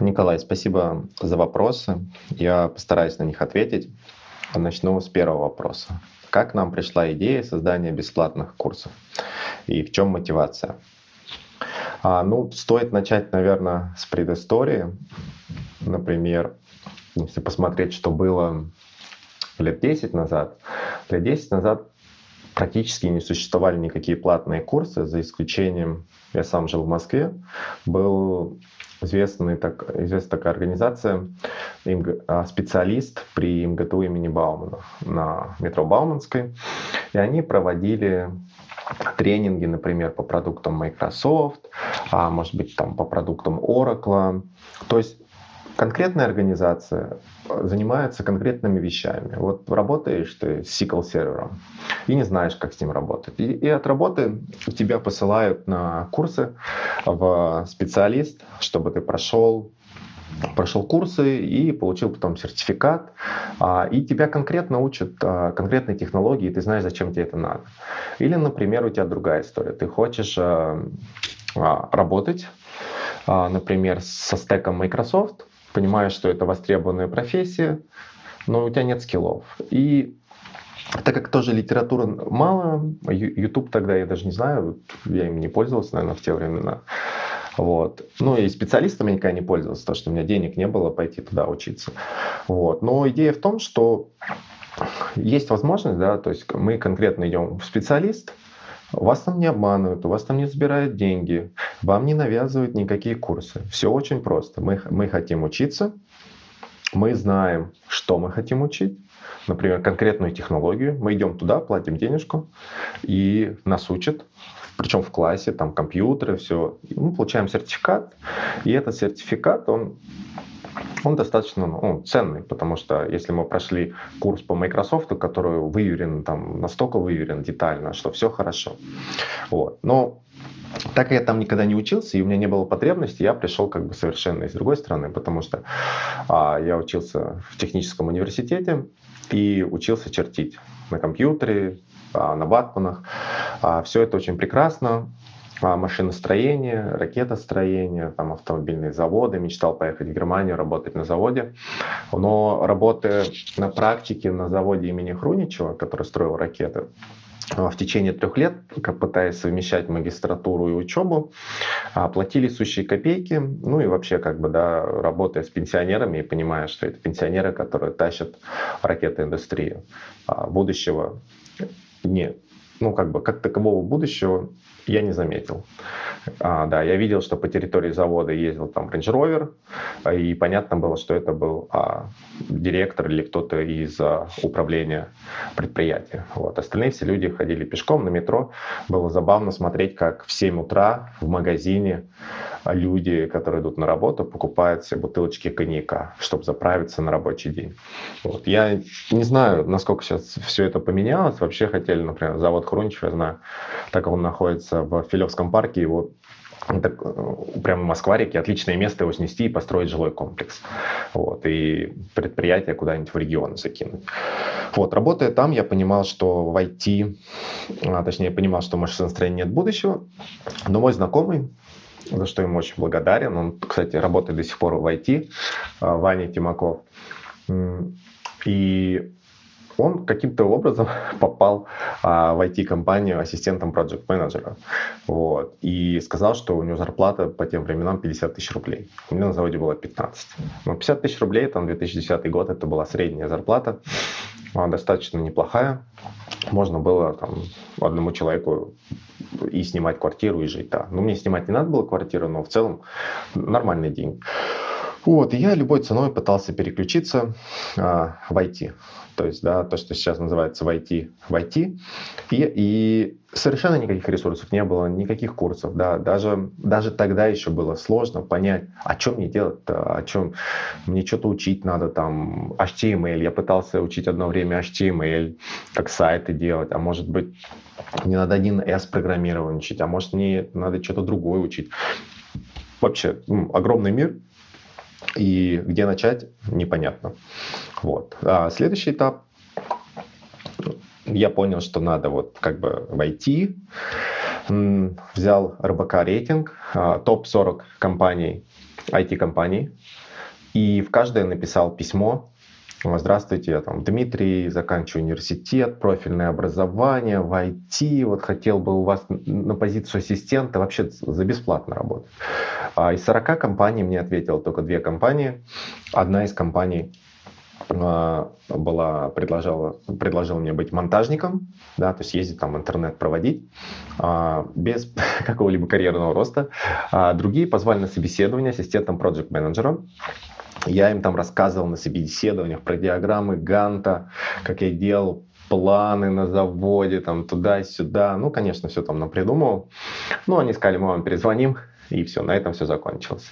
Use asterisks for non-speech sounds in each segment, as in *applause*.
Николай, спасибо за вопросы. Я постараюсь на них ответить. Начну с первого вопроса. Как нам пришла идея создания бесплатных курсов? И в чем мотивация? А, ну, стоит начать, наверное, с предыстории. Например, если посмотреть, что было лет 10 назад. Лет 10 назад практически не существовали никакие платные курсы, за исключением, я сам жил в Москве, был известный, так, известная такая организация, а, специалист при МГТУ имени Баумана на метро Бауманской. И они проводили тренинги, например, по продуктам Microsoft, а может быть там по продуктам Oracle. То есть конкретная организация занимается конкретными вещами. Вот работаешь ты с SQL сервером и не знаешь, как с ним работать. И, и от работы тебя посылают на курсы в специалист, чтобы ты прошел прошел курсы и получил потом сертификат, а, и тебя конкретно учат а, конкретной технологии, и ты знаешь, зачем тебе это надо. Или, например, у тебя другая история. Ты хочешь а, работать, например, со стеком Microsoft, понимаешь, что это востребованная профессия, но у тебя нет скиллов. И так как тоже литературы мало, YouTube тогда я даже не знаю, я им не пользовался, наверное, в те времена. Вот. Ну и специалистами я никогда не пользовался, потому что у меня денег не было пойти туда учиться. Вот. Но идея в том, что есть возможность, да, то есть мы конкретно идем в специалист, вас там не обманывают, у вас там не забирают деньги, вам не навязывают никакие курсы. Все очень просто. Мы, мы хотим учиться, мы знаем, что мы хотим учить, например, конкретную технологию, мы идем туда, платим денежку, и нас учат, причем в классе, там компьютеры, все. Мы получаем сертификат, и этот сертификат, он он достаточно ну, ценный, потому что если мы прошли курс по Microsoft, который выверен, там, настолько выверен детально, что все хорошо. Вот. Но так как я там никогда не учился, и у меня не было потребности, я пришел как бы совершенно из другой стороны, потому что а, я учился в техническом университете и учился чертить на компьютере, а, на ватманах. А, все это очень прекрасно, машиностроение, ракетостроение, там, автомобильные заводы. Мечтал поехать в Германию, работать на заводе. Но работая на практике на заводе имени Хруничева, который строил ракеты, а, в течение трех лет, как пытаясь совмещать магистратуру и учебу, а, платили сущие копейки, ну и вообще как бы, да, работая с пенсионерами и понимая, что это пенсионеры, которые тащат ракетоиндустрию будущего, нет, ну как бы как такового будущего я не заметил. А, да, я видел, что по территории завода ездил там Range Rover, и понятно было, что это был а, директор или кто-то из а, управления предприятия. Вот. Остальные все люди ходили пешком на метро. Было забавно смотреть, как в 7 утра в магазине люди, которые идут на работу, покупают себе бутылочки коньяка, чтобы заправиться на рабочий день. Вот. Я не знаю, насколько сейчас все это поменялось. Вообще хотели, например, завод Хрунчев, я знаю, так он находится в Филевском парке, его так, э, прямо в Москва-реке отличное место его снести и построить жилой комплекс. Вот, и предприятие куда-нибудь в регион закинуть. Вот, работая там, я понимал, что в IT, а, точнее, я понимал, что в машиностроении нет будущего, но мой знакомый, за что ему очень благодарен. Он, кстати, работает до сих пор в IT, а, Ваня Тимаков. И он каким-то образом *laughs* попал а, в IT-компанию ассистентом проект менеджера вот, и сказал, что у него зарплата по тем временам 50 тысяч рублей. У меня на заводе было 15. Но 50 тысяч рублей, там 2010 год, это была средняя зарплата, а, достаточно неплохая. Можно было там, одному человеку и снимать квартиру, и жить. Да. Ну, мне снимать не надо было квартиру, но в целом нормальный день. Вот, и я любой ценой пытался переключиться а, в IT. То есть, да, то, что сейчас называется в IT, в IT. И, и совершенно никаких ресурсов не было, никаких курсов. Да, даже, даже тогда еще было сложно понять, о чем мне делать-то, о чем мне что-то учить надо, там, HTML. Я пытался учить одно время HTML, как сайты делать, а может быть, мне надо один s программирование учить, а может мне надо что-то другое учить. Вообще, огромный мир, и где начать, непонятно. Вот. А следующий этап я понял, что надо вот как бы войти, взял РБК рейтинг, а, топ-40 компаний IT-компаний, и в каждой написал письмо, Здравствуйте, я там Дмитрий, заканчиваю университет, профильное образование в IT, вот хотел бы у вас на позицию ассистента вообще за бесплатно работать. А из 40 компаний мне ответило только две компании. Одна из компаний а, была, предложила, предложила мне быть монтажником, да, то есть ездить там интернет проводить а, без *laughs* какого-либо карьерного роста. А другие позвали на собеседование ассистентом проект менеджера я им там рассказывал на собеседованиях про диаграммы Ганта, как я делал планы на заводе, там туда-сюда. Ну, конечно, все там напридумывал. Ну, они сказали, мы вам перезвоним, и все, на этом все закончилось.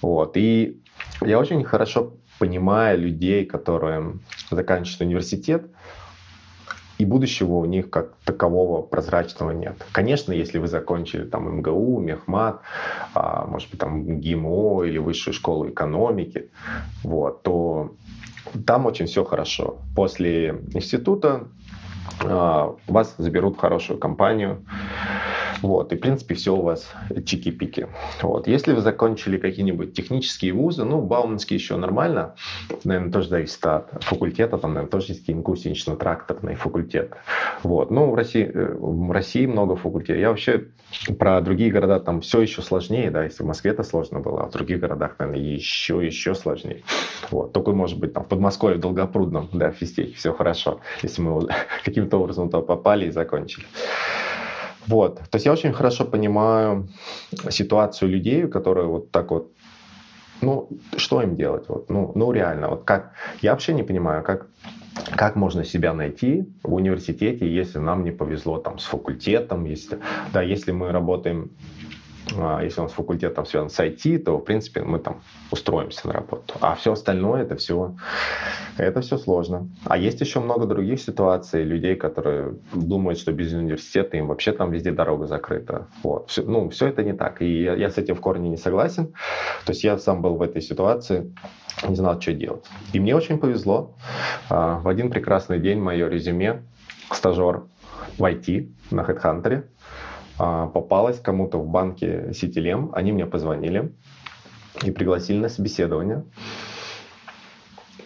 Вот. И я очень хорошо понимаю людей, которые заканчивают университет, и будущего у них как такового прозрачного нет. Конечно, если вы закончили там МГУ, Мехмат, а, может быть там ГИМО или высшую школу экономики, вот, то там очень все хорошо. После института а, вас заберут в хорошую компанию, вот, и, в принципе, все у вас чики-пики. Вот. Если вы закончили какие-нибудь технические вузы, ну, Бауманский еще нормально, наверное, тоже зависит от факультета, там, наверное, тоже есть гусенично-тракторный факультет. Вот. Ну, в России, э, в России много факультетов. Я вообще про другие города там все еще сложнее, да, если в Москве это сложно было, а в других городах, наверное, еще, еще сложнее. Вот. Только, может быть, там в Подмосковье, в Долгопрудном, да, в физтехе все хорошо, если мы *laughs* каким-то образом туда попали и закончили. Вот. То есть я очень хорошо понимаю ситуацию людей, которые вот так вот ну, что им делать? Вот, ну, ну, реально, вот как... Я вообще не понимаю, как, как можно себя найти в университете, если нам не повезло там с факультетом, если, да, если мы работаем если у нас факультет там связан с IT, то, в принципе, мы там устроимся на работу. А все остальное, это все, это все сложно. А есть еще много других ситуаций, людей, которые думают, что без университета им вообще там везде дорога закрыта. Вот. Все, ну, все это не так. И я, я с этим в корне не согласен. То есть я сам был в этой ситуации, не знал, что делать. И мне очень повезло. А, в один прекрасный день мое резюме стажер в IT на HeadHunter а, попалась кому-то в банке Ситилем, они мне позвонили и пригласили на собеседование.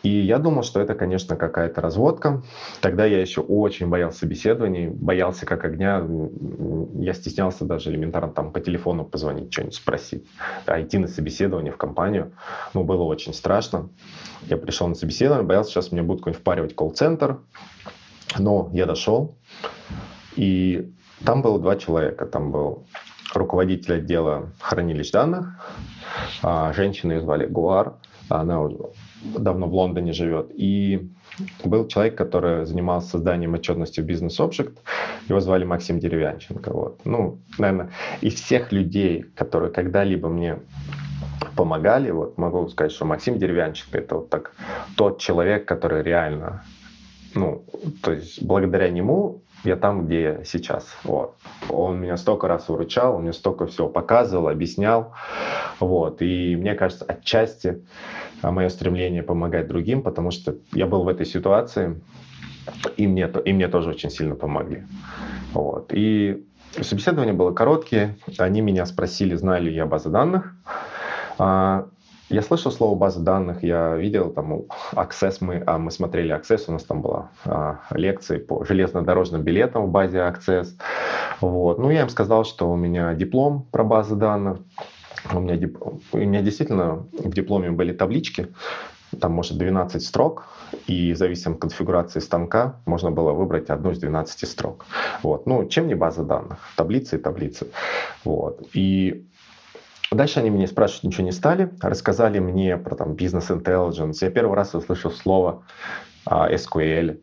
И я думал, что это, конечно, какая-то разводка. Тогда я еще очень боялся собеседований, боялся как огня. Я стеснялся даже элементарно там по телефону позвонить, что-нибудь спросить. А идти на собеседование в компанию, ну, было очень страшно. Я пришел на собеседование, боялся, сейчас мне будут какой-нибудь впаривать колл-центр. Но я дошел, и там было два человека. Там был руководитель отдела хранилищ данных. А, женщину ее звали Гуар. Она уже давно в Лондоне живет. И был человек, который занимался созданием отчетности в бизнес Object. Его звали Максим Деревянченко. Вот. Ну, наверное, из всех людей, которые когда-либо мне помогали, вот могу сказать, что Максим Деревянченко это вот так тот человек, который реально, ну, то есть благодаря нему я там, где я сейчас. Вот. Он меня столько раз выручал, он мне столько всего показывал, объяснял. Вот. И мне кажется, отчасти а, мое стремление помогать другим, потому что я был в этой ситуации, и мне, и мне тоже очень сильно помогли. Вот. И собеседование было короткие. Они меня спросили, знаю ли я базы данных. Я слышал слово база данных, я видел там Access, мы, а, мы смотрели Access, у нас там была а, лекция по железнодорожным билетам в базе Access. Вот. Ну, я им сказал, что у меня диплом про базы данных, у меня, дип... у меня действительно в дипломе были таблички, там может 12 строк, и в зависимости от конфигурации станка можно было выбрать одну из 12 строк. Вот. Ну, чем не база данных? Таблицы и таблицы. Вот. И Дальше они меня спрашивать ничего не стали, рассказали мне про там бизнес intelligence. Я первый раз услышал слово а, SQL.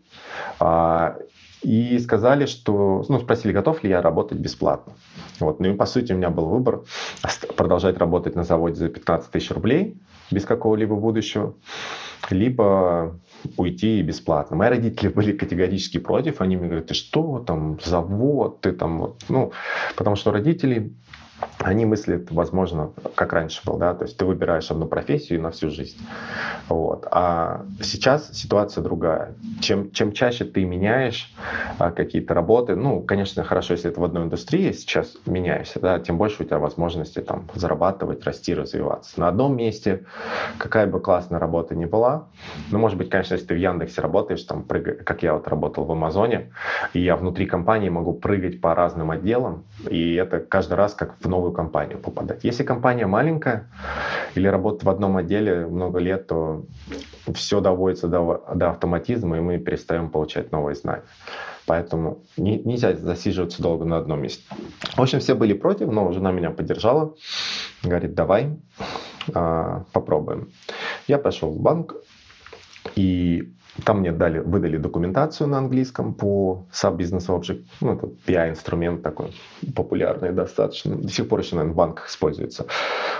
А, и сказали, что, ну, спросили, готов ли я работать бесплатно. Вот. Ну и по сути у меня был выбор продолжать работать на заводе за 15 тысяч рублей без какого-либо будущего, либо уйти бесплатно. Мои родители были категорически против, они мне говорят, ты что, там, завод, ты там, вот, ну, потому что родители они мыслят, возможно, как раньше был, да, то есть ты выбираешь одну профессию на всю жизнь. Вот. А сейчас ситуация другая. Чем, чем чаще ты меняешь а, какие-то работы, ну, конечно, хорошо, если это в одной индустрии сейчас меняешься, да, тем больше у тебя возможности там зарабатывать, расти, развиваться. На одном месте, какая бы классная работа ни была, ну, может быть, конечно, если ты в Яндексе работаешь, там, прыг... как я вот работал в Амазоне, и я внутри компании могу прыгать по разным отделам, и это каждый раз как в новую компанию попадать. Если компания маленькая или работает в одном отделе много лет, то все доводится до, до автоматизма, и мы перестаем получать новые знания. Поэтому не, нельзя засиживаться долго на одном месте. В общем, все были против, но жена меня поддержала. Говорит, давай, а, попробуем. Я пошел в банк, и там мне дали, выдали документацию на английском по SAP Business Object. Ну, это PI-инструмент такой популярный достаточно. До сих пор еще, наверное, в банках используется.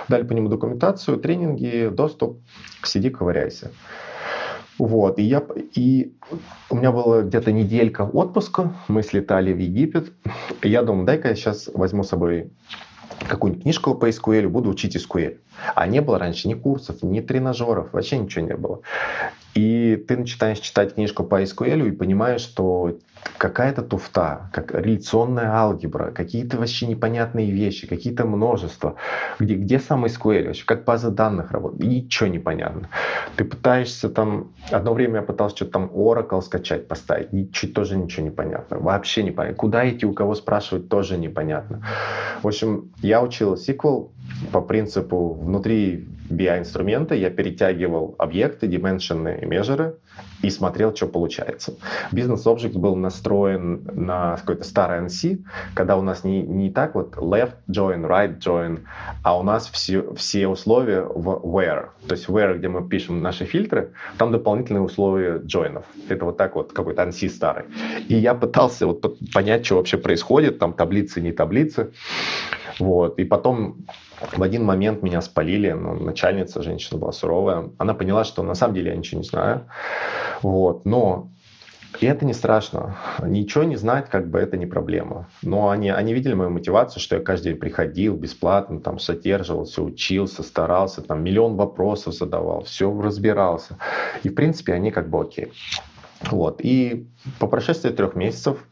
Дали по нему документацию, тренинги, доступ. Сиди, ковыряйся. Вот, и, я, и у меня была где-то неделька отпуска, мы слетали в Египет, и я думаю, дай-ка я сейчас возьму с собой какую-нибудь книжку по SQL, буду учить SQL. А не было раньше ни курсов, ни тренажеров, вообще ничего не было. И ты начинаешь читать книжку по SQL и понимаешь, что какая-то туфта, как реляционная алгебра, какие-то вообще непонятные вещи, какие-то множества. Где, где сам SQL вообще, как база данных работает, ничего не понятно. Ты пытаешься там, одно время я пытался что-то там Oracle скачать, поставить, ничего, тоже ничего не понятно, вообще не понятно. Куда идти, у кого спрашивать, тоже непонятно. В общем, я учил SQL по принципу внутри BI-инструмента я перетягивал объекты, дименшины и межеры и смотрел, что получается. Бизнес Object был настроен на какой-то старый NC, когда у нас не, не так вот left join, right join, а у нас все, все условия в where. То есть where, где мы пишем наши фильтры, там дополнительные условия joinов. Это вот так вот какой-то NC старый. И я пытался вот понять, что вообще происходит, там таблицы, не таблицы. Вот. И потом в один момент меня спалили, ну, начальница, женщина была суровая. Она поняла, что на самом деле я ничего не знаю. Вот. Но и это не страшно. Ничего не знать, как бы это не проблема. Но они, они видели мою мотивацию, что я каждый день приходил бесплатно, там содерживался, учился, старался, там миллион вопросов задавал, все разбирался. И в принципе они как бы окей. Вот. И по прошествии трех месяцев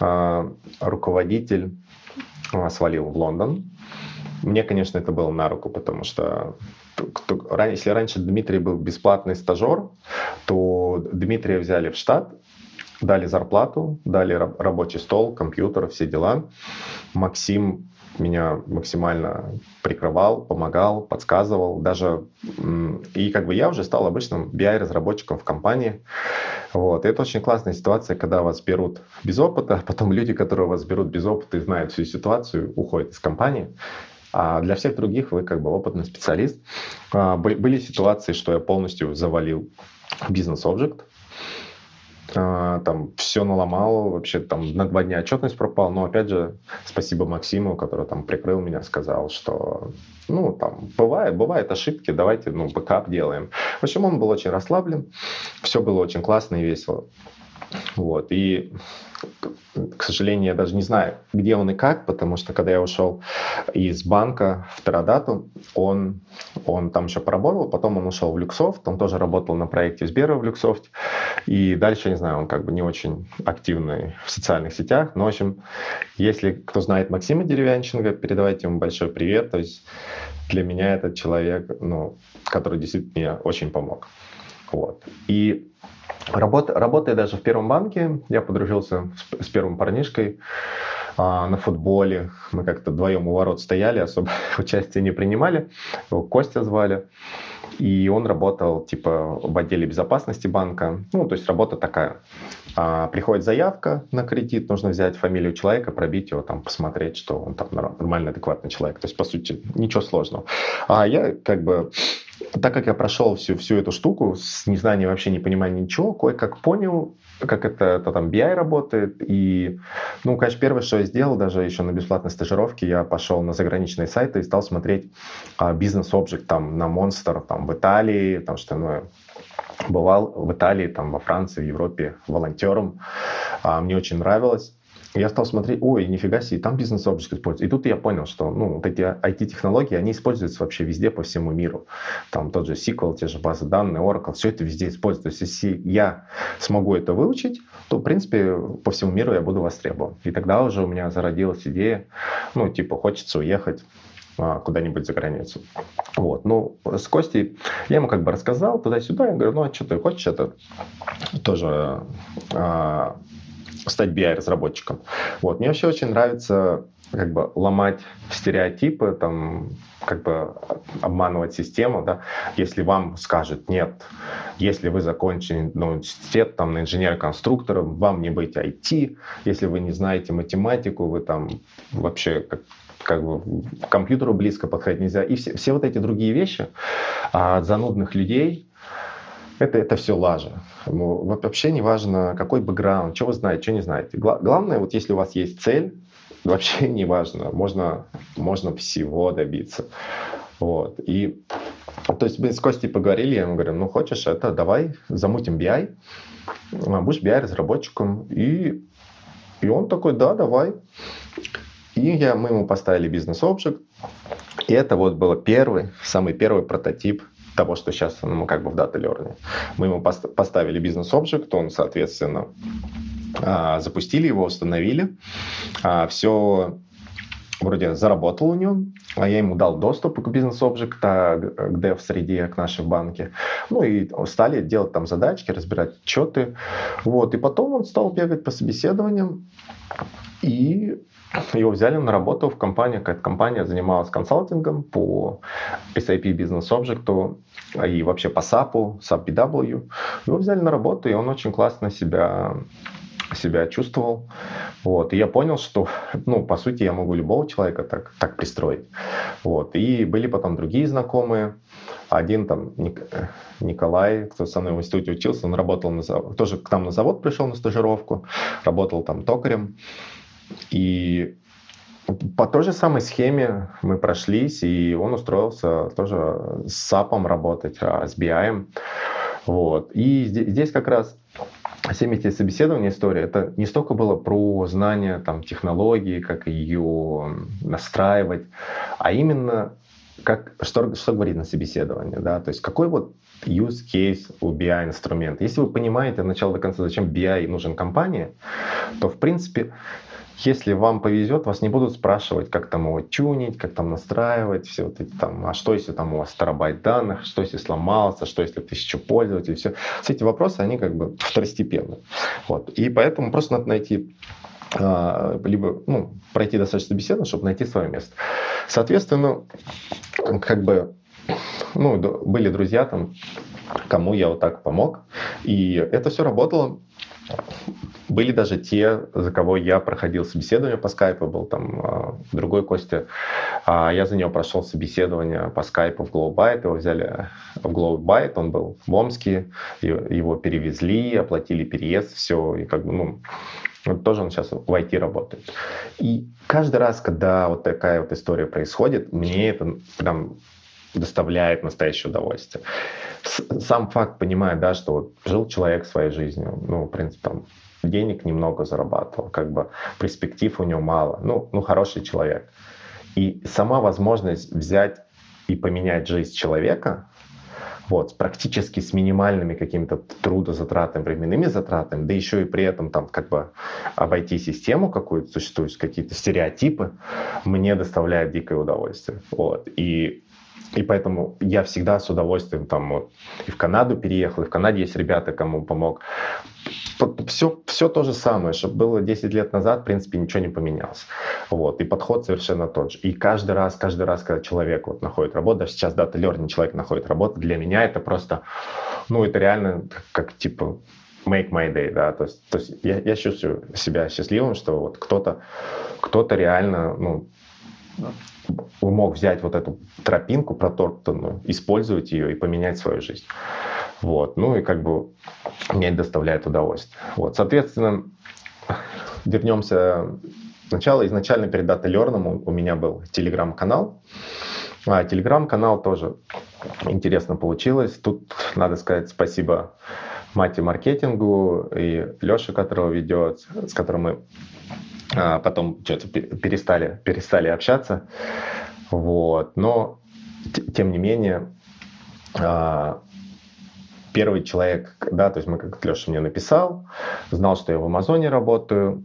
э, руководитель э, свалил в Лондон. Мне, конечно, это было на руку, потому что если раньше Дмитрий был бесплатный стажер, то Дмитрия взяли в штат, дали зарплату, дали рабочий стол, компьютер, все дела. Максим меня максимально прикрывал, помогал, подсказывал, даже и как бы я уже стал обычным BI-разработчиком в компании. Вот. Это очень классная ситуация, когда вас берут без опыта, *laughs* потом люди, которые вас берут без опыта и знают всю ситуацию, уходят из компании. А для всех других вы как бы опытный специалист. А, были ситуации, что я полностью завалил бизнес-объект, а, там все наломал, вообще там на два дня отчетность пропал, но опять же спасибо Максиму, который там прикрыл меня, сказал, что ну там бывает, бывают ошибки, давайте ну бэкап делаем. В общем, он был очень расслаблен, все было очень классно и весело. Вот, и к сожалению, я даже не знаю, где он и как, потому что когда я ушел из банка в Терадату, он, он там еще поработал, потом он ушел в Luxoft, он тоже работал на проекте Сбера в Luxoft, и дальше, не знаю, он как бы не очень активный в социальных сетях, но, в общем, если кто знает Максима Деревянченко, передавайте ему большой привет, то есть для меня этот человек, ну, который действительно мне очень помог. Вот. И Работ, работая даже в первом банке, я подружился с, с первым парнишкой а, на футболе. Мы как-то вдвоем у ворот стояли, особо *laughs* участия не принимали. Его Костя звали. И он работал типа в отделе безопасности банка. Ну, то есть работа такая. А, приходит заявка на кредит, нужно взять фамилию человека, пробить его, там, посмотреть, что он там нормальный, адекватный человек. То есть, по сути, ничего сложного. А я как бы так как я прошел всю, всю эту штуку с незнанием вообще не понимая ничего, кое-как понял, как это, это там BI работает. И, ну, конечно, первое, что я сделал, даже еще на бесплатной стажировке, я пошел на заграничные сайты и стал смотреть а, бизнес-объект там на Monster, там в Италии, там что ну, бывал в Италии, там во Франции, в Европе волонтером. А, мне очень нравилось. Я стал смотреть, ой, нифига себе, там бизнес-обжект используется. И тут я понял, что ну, вот эти IT-технологии, они используются вообще везде по всему миру. Там тот же SQL, те же базы данных, Oracle, все это везде используется. То есть если я смогу это выучить, то, в принципе, по всему миру я буду востребован. И тогда уже у меня зародилась идея, ну, типа, хочется уехать а, куда-нибудь за границу. Вот. Ну, с Костей я ему как бы рассказал туда-сюда. Я говорю, ну, а что ты хочешь это тоже а, стать BI-разработчиком. Вот. Мне вообще очень нравится как бы ломать стереотипы, там, как бы обманывать систему, да, если вам скажут нет, если вы закончили ну, университет там на инженера-конструктора, вам не быть IT, если вы не знаете математику, вы там вообще как, как бы к компьютеру близко подходить нельзя. И все, все вот эти другие вещи от занудных людей, это, это все лажа. Вообще не важно, какой бэкграунд, что вы знаете, что не знаете. Главное, вот если у вас есть цель, *laughs* вообще не важно, можно, можно всего добиться. Вот. И то есть мы с Костей поговорили, я ему говорю, ну хочешь это, давай замутим BI, а, будешь BI-разработчиком. И, и он такой, да, давай. И я, мы ему поставили бизнес-обжект. И это вот был первый, самый первый прототип того, что сейчас ну, как бы в Data Learning. Мы ему поставили бизнес-обжект, он, соответственно, а, запустили его, установили. А, Все вроде заработал у него, а я ему дал доступ к бизнес-обжекта, к dev-среде, к нашей банке. Ну и стали делать там задачки, разбирать отчеты. Вот. И потом он стал бегать по собеседованиям. И его взяли на работу в компанию. Какая-то компания занималась консалтингом по SAP Object и вообще по SAP, SAP BW. Его взяли на работу, и он очень классно себя себя чувствовал. Вот. И я понял, что, ну, по сути, я могу любого человека так, так пристроить. Вот. И были потом другие знакомые. Один там Николай, кто со мной в институте учился, он работал на завод, тоже к нам на завод пришел на стажировку, работал там токарем. И по той же самой схеме мы прошлись, и он устроился тоже с САПом работать, а, с BI. Вот. И здесь как раз все эти собеседования история, это не столько было про знание там, технологии, как ее настраивать, а именно как, что, что говорит на собеседовании, да, то есть какой вот use case у BI инструмента. Если вы понимаете от начала до конца, зачем BI нужен компании, то, в принципе, если вам повезет, вас не будут спрашивать, как там его тюнить, как там настраивать, все вот эти там, а что если там у вас терабайт данных, что если сломался, что если тысячу пользователей, все. Все эти вопросы, они как бы второстепенны. Вот. И поэтому просто надо найти а, либо ну, пройти достаточно беседу, чтобы найти свое место. Соответственно, как бы ну, были друзья там, кому я вот так помог, и это все работало. Были даже те, за кого я проходил собеседование по скайпу, был там э, другой Костя, а я за него прошел собеседование по скайпу в Glowbyte, его взяли в Glowbyte, он был в Омске, его перевезли, оплатили переезд, все, и как бы, ну, вот тоже он сейчас в IT работает. И каждый раз, когда вот такая вот история происходит, мне это прям доставляет настоящее удовольствие. Сам факт, понимаю, да, что вот жил человек своей жизнью, ну, в принципе, там, денег немного зарабатывал, как бы перспектив у него мало, ну, ну хороший человек. И сама возможность взять и поменять жизнь человека, вот, практически с минимальными какими-то трудозатратами, временными затратами, да еще и при этом там как бы обойти систему какую-то, существуют какие-то стереотипы, мне доставляет дикое удовольствие. Вот. И и поэтому я всегда с удовольствием там вот, и в Канаду переехал, и в Канаде есть ребята, кому помог. Все, все то же самое, что было 10 лет назад, в принципе, ничего не поменялось. Вот, и подход совершенно тот же. И каждый раз, каждый раз, когда человек вот находит работу, даже сейчас дата learning человек находит работу, для меня это просто, ну, это реально как, типа make my day, да, то есть, то есть я, я чувствую себя счастливым, что вот кто-то, кто-то реально, ну, мог взять вот эту тропинку протоптанную, использовать ее и поменять свою жизнь. Вот. Ну и как бы мне доставляет удовольствие. Вот. Соответственно, *laughs* вернемся сначала. Изначально перед Data Learn у меня был телеграм-канал. А телеграм-канал тоже интересно получилось. Тут надо сказать спасибо Мате маркетингу и Леше, которого ведет, с которым мы а потом что-то перестали, перестали общаться. Вот. Но, тем не менее, а, первый человек, да, то есть мы, как Леша мне написал, знал, что я в Амазоне работаю,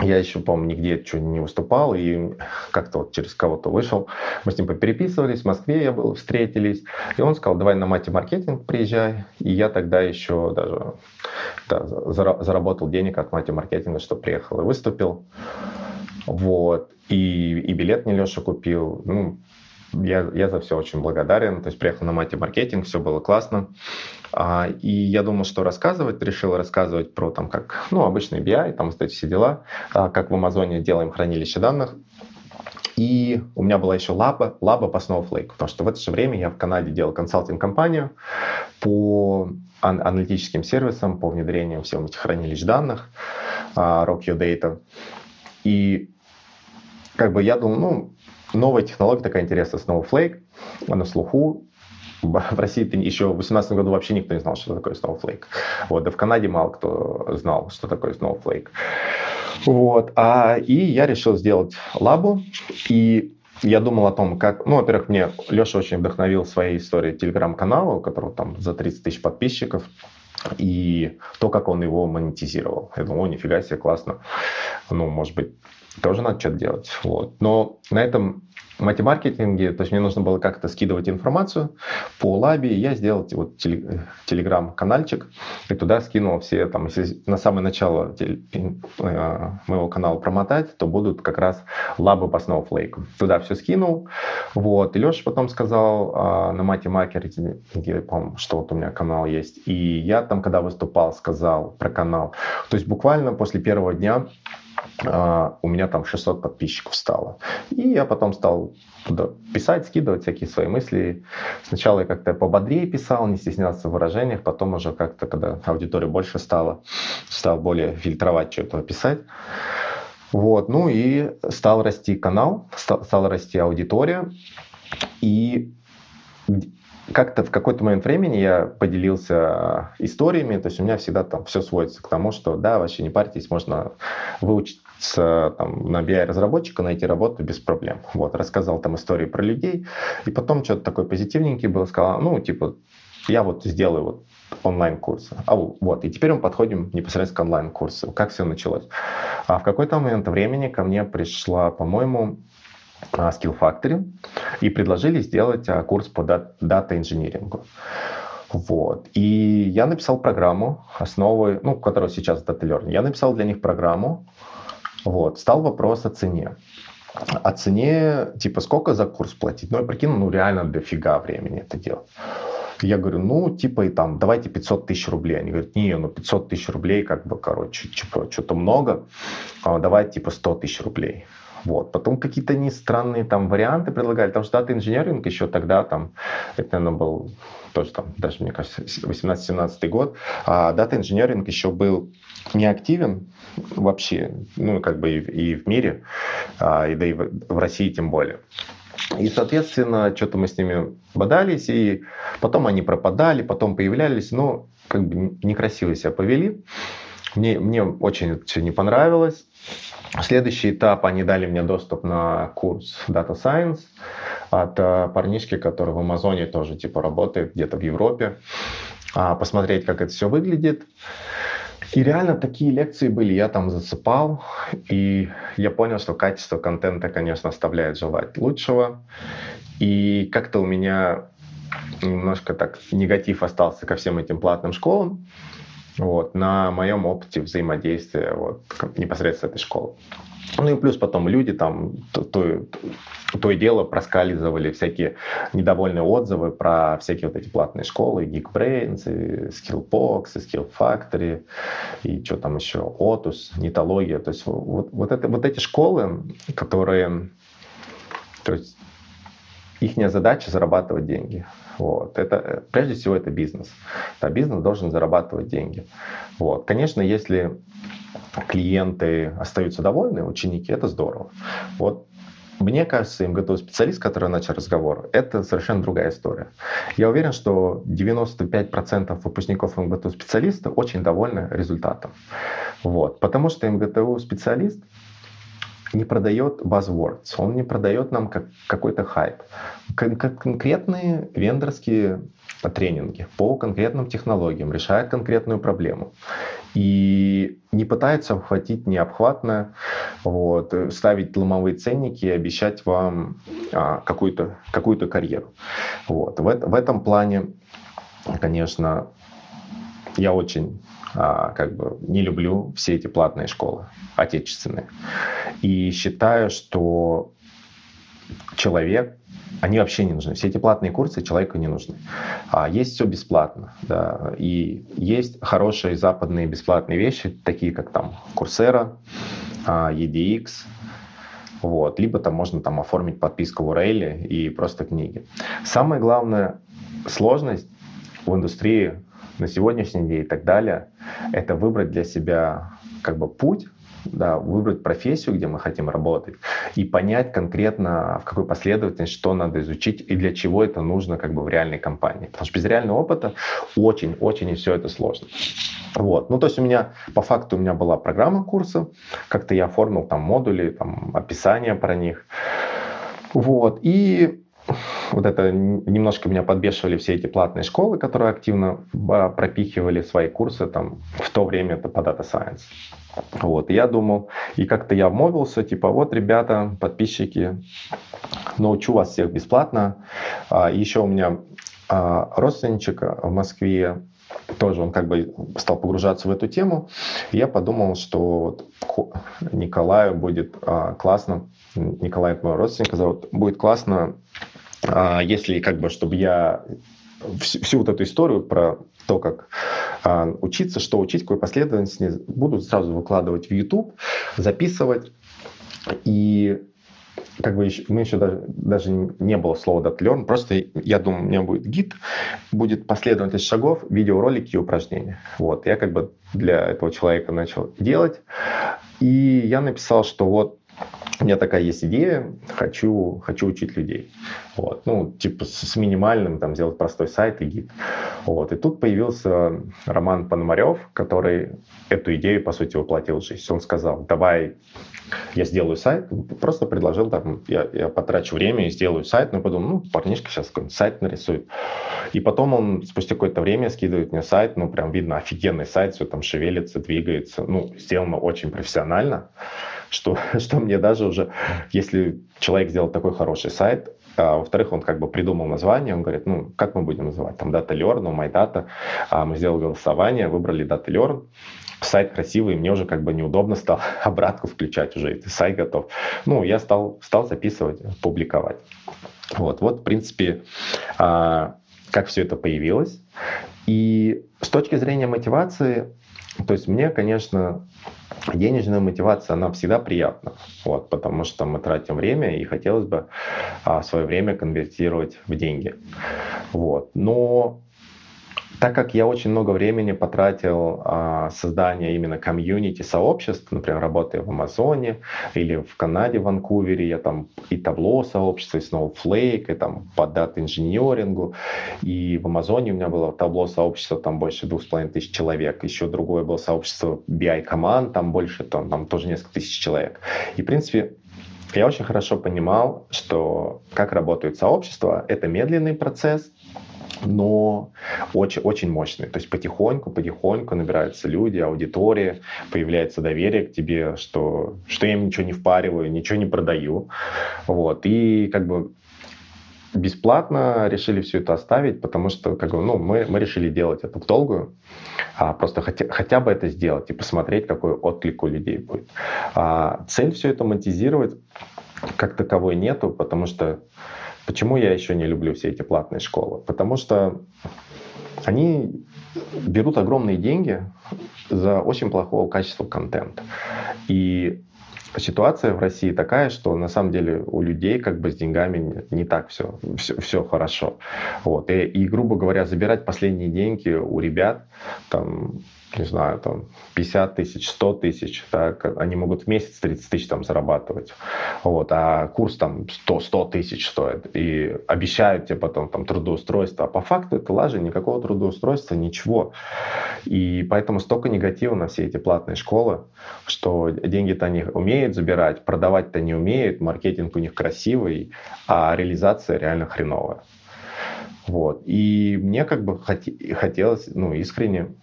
я еще, по-моему, нигде что не выступал, и как-то вот через кого-то вышел. Мы с ним попереписывались, в Москве я был, встретились. И он сказал, давай на мате маркетинг приезжай. И я тогда еще даже да, заработал денег от мате маркетинга, что приехал и выступил. Вот. И, и билет мне Леша купил. Ну, я, я за все очень благодарен. То есть приехал на мате маркетинг, все было классно. А, и я думал, что рассказывать, решил рассказывать про там как, ну, обычный BI, там вот эти все дела, а, как в Амазоне делаем хранилище данных. И у меня была еще лаба, лаба по Snowflake, потому что в это же время я в Канаде делал консалтинг-компанию по ан- аналитическим сервисам, по внедрению всем этих хранилищ данных, uh, Rock Your Data. И как бы я думал, ну, новая технология такая интересная, Snowflake, на слуху. В России еще в 2018 году вообще никто не знал, что такое Snowflake. Вот, да в Канаде мало кто знал, что такое Snowflake. Вот, а, и я решил сделать лабу, и я думал о том, как... Ну, во-первых, мне Леша очень вдохновил своей историей телеграм-канала, у которого там за 30 тысяч подписчиков, и то, как он его монетизировал. Я думал, о, нифига себе, классно. Ну, может быть, тоже надо что-то делать. Вот. Но на этом матемаркетинге, то есть мне нужно было как-то скидывать информацию по лабе, я сделал вот телеграм-канальчик, и туда скинул все, там, если на самое начало э, моего канала промотать, то будут как раз лабы по Snowflake. Туда все скинул, вот, и Леша потом сказал а, на матемаркетинге, по что вот у меня канал есть, и я там, когда выступал, сказал про канал, то есть буквально после первого дня у меня там 600 подписчиков стало. И я потом стал туда писать, скидывать всякие свои мысли. Сначала я как-то пободрее писал, не стеснялся в выражениях, потом уже как-то, когда аудитория больше стала, стал более фильтровать, что-то писать. Вот, ну и стал расти канал, стал, стала расти аудитория. И как-то в какой-то момент времени я поделился историями, то есть у меня всегда там все сводится к тому, что да, вообще не парьтесь, можно выучиться там, на BI-разработчика, найти работу без проблем. Вот, рассказал там истории про людей, и потом что-то такой позитивненький был, сказал, ну, типа, я вот сделаю вот онлайн-курсы. А вот, и теперь мы подходим непосредственно к онлайн-курсу. Как все началось? А в какой-то момент времени ко мне пришла, по-моему, а, Skill Factory и предложили сделать а, курс по дата-инжинирингу. Вот. И я написал программу, основы, ну, которая сейчас Data Learning. Я написал для них программу. Вот. Стал вопрос о цене. О цене, типа, сколько за курс платить? Ну, я прикинул, ну, реально дофига времени это делать. Я говорю, ну, типа, и там, давайте 500 тысяч рублей. Они говорят, не, ну, 500 тысяч рублей, как бы, короче, типа, что-то много. А, давай, типа, 100 тысяч рублей. Вот. Потом какие-то не странные там варианты предлагали, что дата инженеринг еще тогда там, это, наверное, был тоже там, даже, мне кажется, 18-17 год, а дата инженеринг еще был не активен вообще, ну, как бы и, и в мире, а, и да и в, в России тем более. И, соответственно, что-то мы с ними бодались, и потом они пропадали, потом появлялись, но как бы некрасиво себя повели. Мне, мне очень все не понравилось. Следующий этап, они дали мне доступ на курс Data Science от э, парнишки, который в Амазоне тоже типа работает где-то в Европе, а, посмотреть, как это все выглядит. И реально такие лекции были, я там засыпал, и я понял, что качество контента, конечно, оставляет желать лучшего. И как-то у меня немножко так негатив остался ко всем этим платным школам вот, на моем опыте взаимодействия вот, непосредственно этой школы. Ну и плюс потом люди там то, то, то и дело проскальзывали всякие недовольные отзывы про всякие вот эти платные школы, Geekbrains, и Skillbox, и Skill Factory, и что там еще, Otus, Нитология. То есть вот, вот, это, вот эти школы, которые... То есть их задача зарабатывать деньги. Вот. Это, прежде всего, это бизнес. Да, бизнес должен зарабатывать деньги. Вот. Конечно, если клиенты остаются довольны, ученики, это здорово. Вот мне кажется, МГТУ-специалист, который начал разговор, это совершенно другая история. Я уверен, что 95% выпускников МГТУ-специалиста очень довольны результатом. Вот. Потому что МГТУ-специалист не продает buzzwords, он не продает нам как, какой-то хайп. Кон- конкретные вендорские тренинги по конкретным технологиям, решает конкретную проблему. И не пытается обхватить необхватно, вот, ставить ломовые ценники и обещать вам а, какую-то какую карьеру. Вот. В, в этом плане, конечно, я очень как бы не люблю все эти платные школы отечественные. И считаю, что человек, они вообще не нужны. Все эти платные курсы человеку не нужны. А есть все бесплатно. Да. И есть хорошие западные бесплатные вещи, такие как там Coursera, а, EDX, вот. Либо там можно там оформить подписку в Уреле и просто книги. Самая главная сложность в индустрии на сегодняшний день и так далее, это выбрать для себя как бы путь, да, выбрать профессию, где мы хотим работать, и понять конкретно, в какой последовательности, что надо изучить и для чего это нужно как бы в реальной компании. Потому что без реального опыта очень-очень и все это сложно. Вот. Ну, то есть у меня, по факту, у меня была программа курса, как-то я оформил там модули, там описание про них. Вот. И вот это немножко меня подбешивали все эти платные школы, которые активно а, пропихивали свои курсы там в то время это по Data Science. Вот, и я думал, и как-то я обмолвился, типа, вот, ребята, подписчики, научу вас всех бесплатно. А, еще у меня а, родственничек в Москве, тоже он как бы стал погружаться в эту тему. И я подумал, что вот Николаю будет а, классно, Николай мой родственник зовут, будет классно а, если как бы, чтобы я всю, всю вот эту историю про то, как а, учиться, что учить, какой последовательности, буду сразу выкладывать в YouTube, записывать. И как бы еще, мы еще даже, даже не было слова learn, просто я думаю, у меня будет гид, будет последовательность шагов, видеоролики и упражнения. Вот, я как бы для этого человека начал делать, и я написал, что вот у меня такая есть идея, хочу, хочу учить людей. Вот. Ну, типа с, с минимальным, там, сделать простой сайт и гид. Вот. И тут появился Роман Пономарев, который эту идею, по сути, воплотил в жизнь. Он сказал, давай я сделаю сайт, просто предложил, там, я, я потрачу время и сделаю сайт, но подумал, ну, парнишка сейчас какой-нибудь сайт нарисует. И потом он спустя какое-то время скидывает мне сайт, ну, прям видно офигенный сайт, все там шевелится, двигается, ну, сделано очень профессионально что, *laughs* что мне даже уже, если человек сделал такой хороший сайт, а, во-вторых, он как бы придумал название, он говорит, ну, как мы будем называть? Там Data Learn, ну, MyData. А мы сделали голосование, выбрали Data Learn. Сайт красивый, мне уже как бы неудобно стало *laughs* обратку включать уже, и сайт готов. Ну, я стал, стал записывать, публиковать. Вот, вот, в принципе, а, как все это появилось. И с точки зрения мотивации, то есть мне, конечно, денежная мотивация, она всегда приятна, вот, потому что мы тратим время, и хотелось бы а, свое время конвертировать в деньги. Вот. Но так как я очень много времени потратил а, создание именно комьюнити сообществ, например, работая в Амазоне или в Канаде, в Ванкувере, я там и табло сообщества, и Snowflake, и там по дата-инженерингу, и в Амазоне у меня было табло сообщества, там больше двух с половиной тысяч человек, еще другое было сообщество BI команд, там больше, там, там тоже несколько тысяч человек. И, в принципе, я очень хорошо понимал, что как работает сообщество, это медленный процесс, но очень, очень мощный. То есть потихоньку, потихоньку набираются люди, аудитория, появляется доверие к тебе, что, что я им ничего не впариваю, ничего не продаю. Вот. И как бы бесплатно решили все это оставить, потому что как бы, ну, мы, мы решили делать это в долгую, а просто хотя, хотя бы это сделать и посмотреть, какой отклик у людей будет. А цель все это монетизировать как таковой нету, потому что Почему я еще не люблю все эти платные школы? Потому что они берут огромные деньги за очень плохого качества контента. И ситуация в России такая, что на самом деле у людей как бы с деньгами не так все, все, все хорошо. Вот. И, и, грубо говоря, забирать последние деньги у ребят, там, не знаю, там 50 тысяч, 100 тысяч, так, они могут в месяц 30 тысяч там зарабатывать, вот, а курс там 100, 100 тысяч стоит, и обещают тебе потом там трудоустройство, а по факту это лажа, никакого трудоустройства, ничего, и поэтому столько негатива на все эти платные школы, что деньги-то они умеют забирать, продавать-то не умеют, маркетинг у них красивый, а реализация реально хреновая. Вот. И мне как бы хотелось, ну, искренне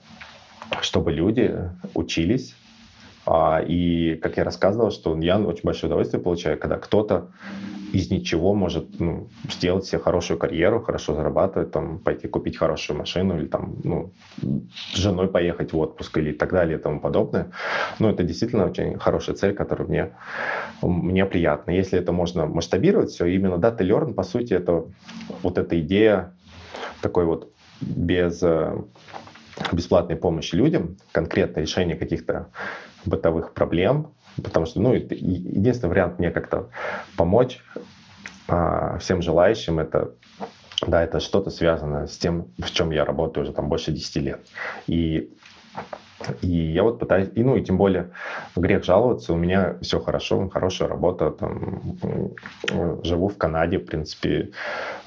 чтобы люди учились. А, и, как я рассказывал, что я очень большое удовольствие получаю, когда кто-то из ничего может ну, сделать себе хорошую карьеру, хорошо зарабатывать, там, пойти купить хорошую машину или там, ну, с женой поехать в отпуск или так далее и тому подобное. Ну, это действительно очень хорошая цель, которая мне, мне приятна. Если это можно масштабировать все, именно Data Learn, по сути, это вот эта идея такой вот без э, бесплатной помощи людям, конкретное решение каких-то бытовых проблем, потому что, ну, единственный вариант мне как-то помочь а, всем желающим это да, это что-то связано с тем, в чем я работаю уже там больше 10 лет. И и я вот пытаюсь, и ну и тем более грех жаловаться, у меня все хорошо, хорошая работа, там, живу в Канаде, в принципе,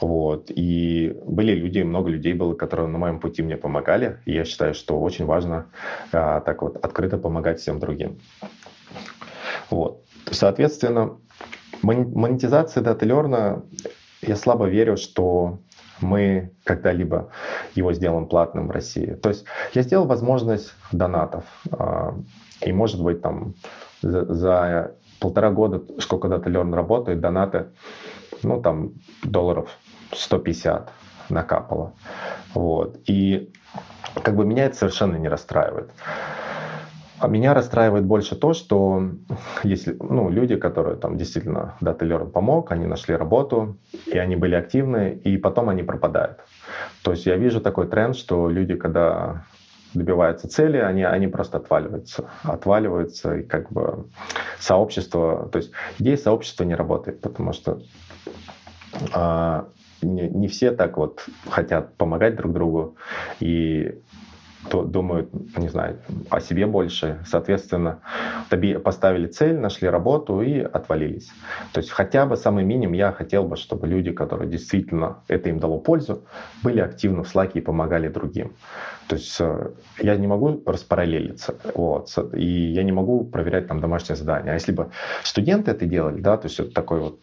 вот. И были люди, много людей было, которые на моем пути мне помогали, и я считаю, что очень важно а, так вот открыто помогать всем другим. Вот. Соответственно, монетизация Learn, я слабо верю, что мы когда-либо его сделаем платным в России. То есть я сделал возможность донатов. А, и может быть там за, за полтора года, сколько Learn работает, донаты, ну там долларов 150 накапало. Вот. И как бы меня это совершенно не расстраивает. А меня расстраивает больше то, что *laughs* если ну, люди, которые там действительно Data Learn помог, они нашли работу, и они были активны, и потом они пропадают. То есть я вижу такой тренд, что люди, когда добиваются цели, они, они просто отваливаются. Отваливаются, и как бы сообщество... То есть идея сообщества не работает, потому что а, не, не все так вот хотят помогать друг другу, и думают, не знаю, о себе больше. Соответственно, поставили цель, нашли работу и отвалились. То есть хотя бы самый минимум я хотел бы, чтобы люди, которые действительно это им дало пользу, были активны в слаке и помогали другим. То есть э, я не могу распараллелиться, вот, и я не могу проверять там домашнее задание. А если бы студенты это делали, да, то есть это такой вот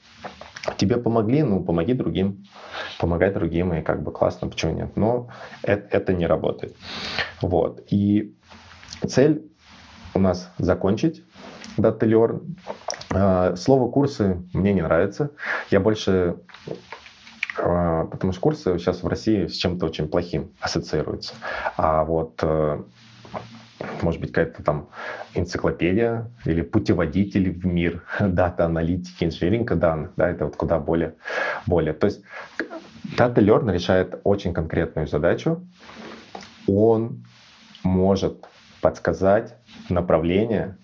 тебе помогли, ну, помоги другим, помогай другим, и как бы классно, почему нет. Но это, это не работает. Вот. И цель у нас закончить. А, слово курсы мне не нравится. Я больше а, потому что курсы сейчас в России с чем-то очень плохим ассоциируются. А вот э, может быть, какая-то там энциклопедия или путеводитель в мир *laughs* дата аналитики, инженеринга данных, да, это вот куда более, более. То есть Data Learn решает очень конкретную задачу. Он может подсказать направление,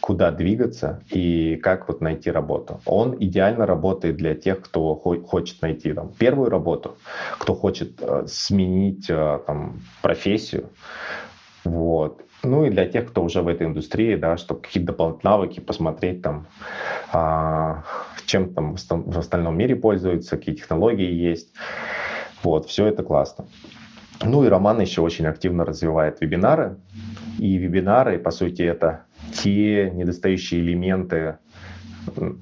куда двигаться и как вот найти работу. Он идеально работает для тех, кто хочет найти там, первую работу, кто хочет э, сменить э, там, профессию. Вот. Ну и для тех, кто уже в этой индустрии, да, чтобы какие-то дополнительные навыки посмотреть там, а, чем там в остальном мире пользуются, какие технологии есть. Вот, все это классно. Ну и Роман еще очень активно развивает вебинары. И вебинары, по сути, это те недостающие элементы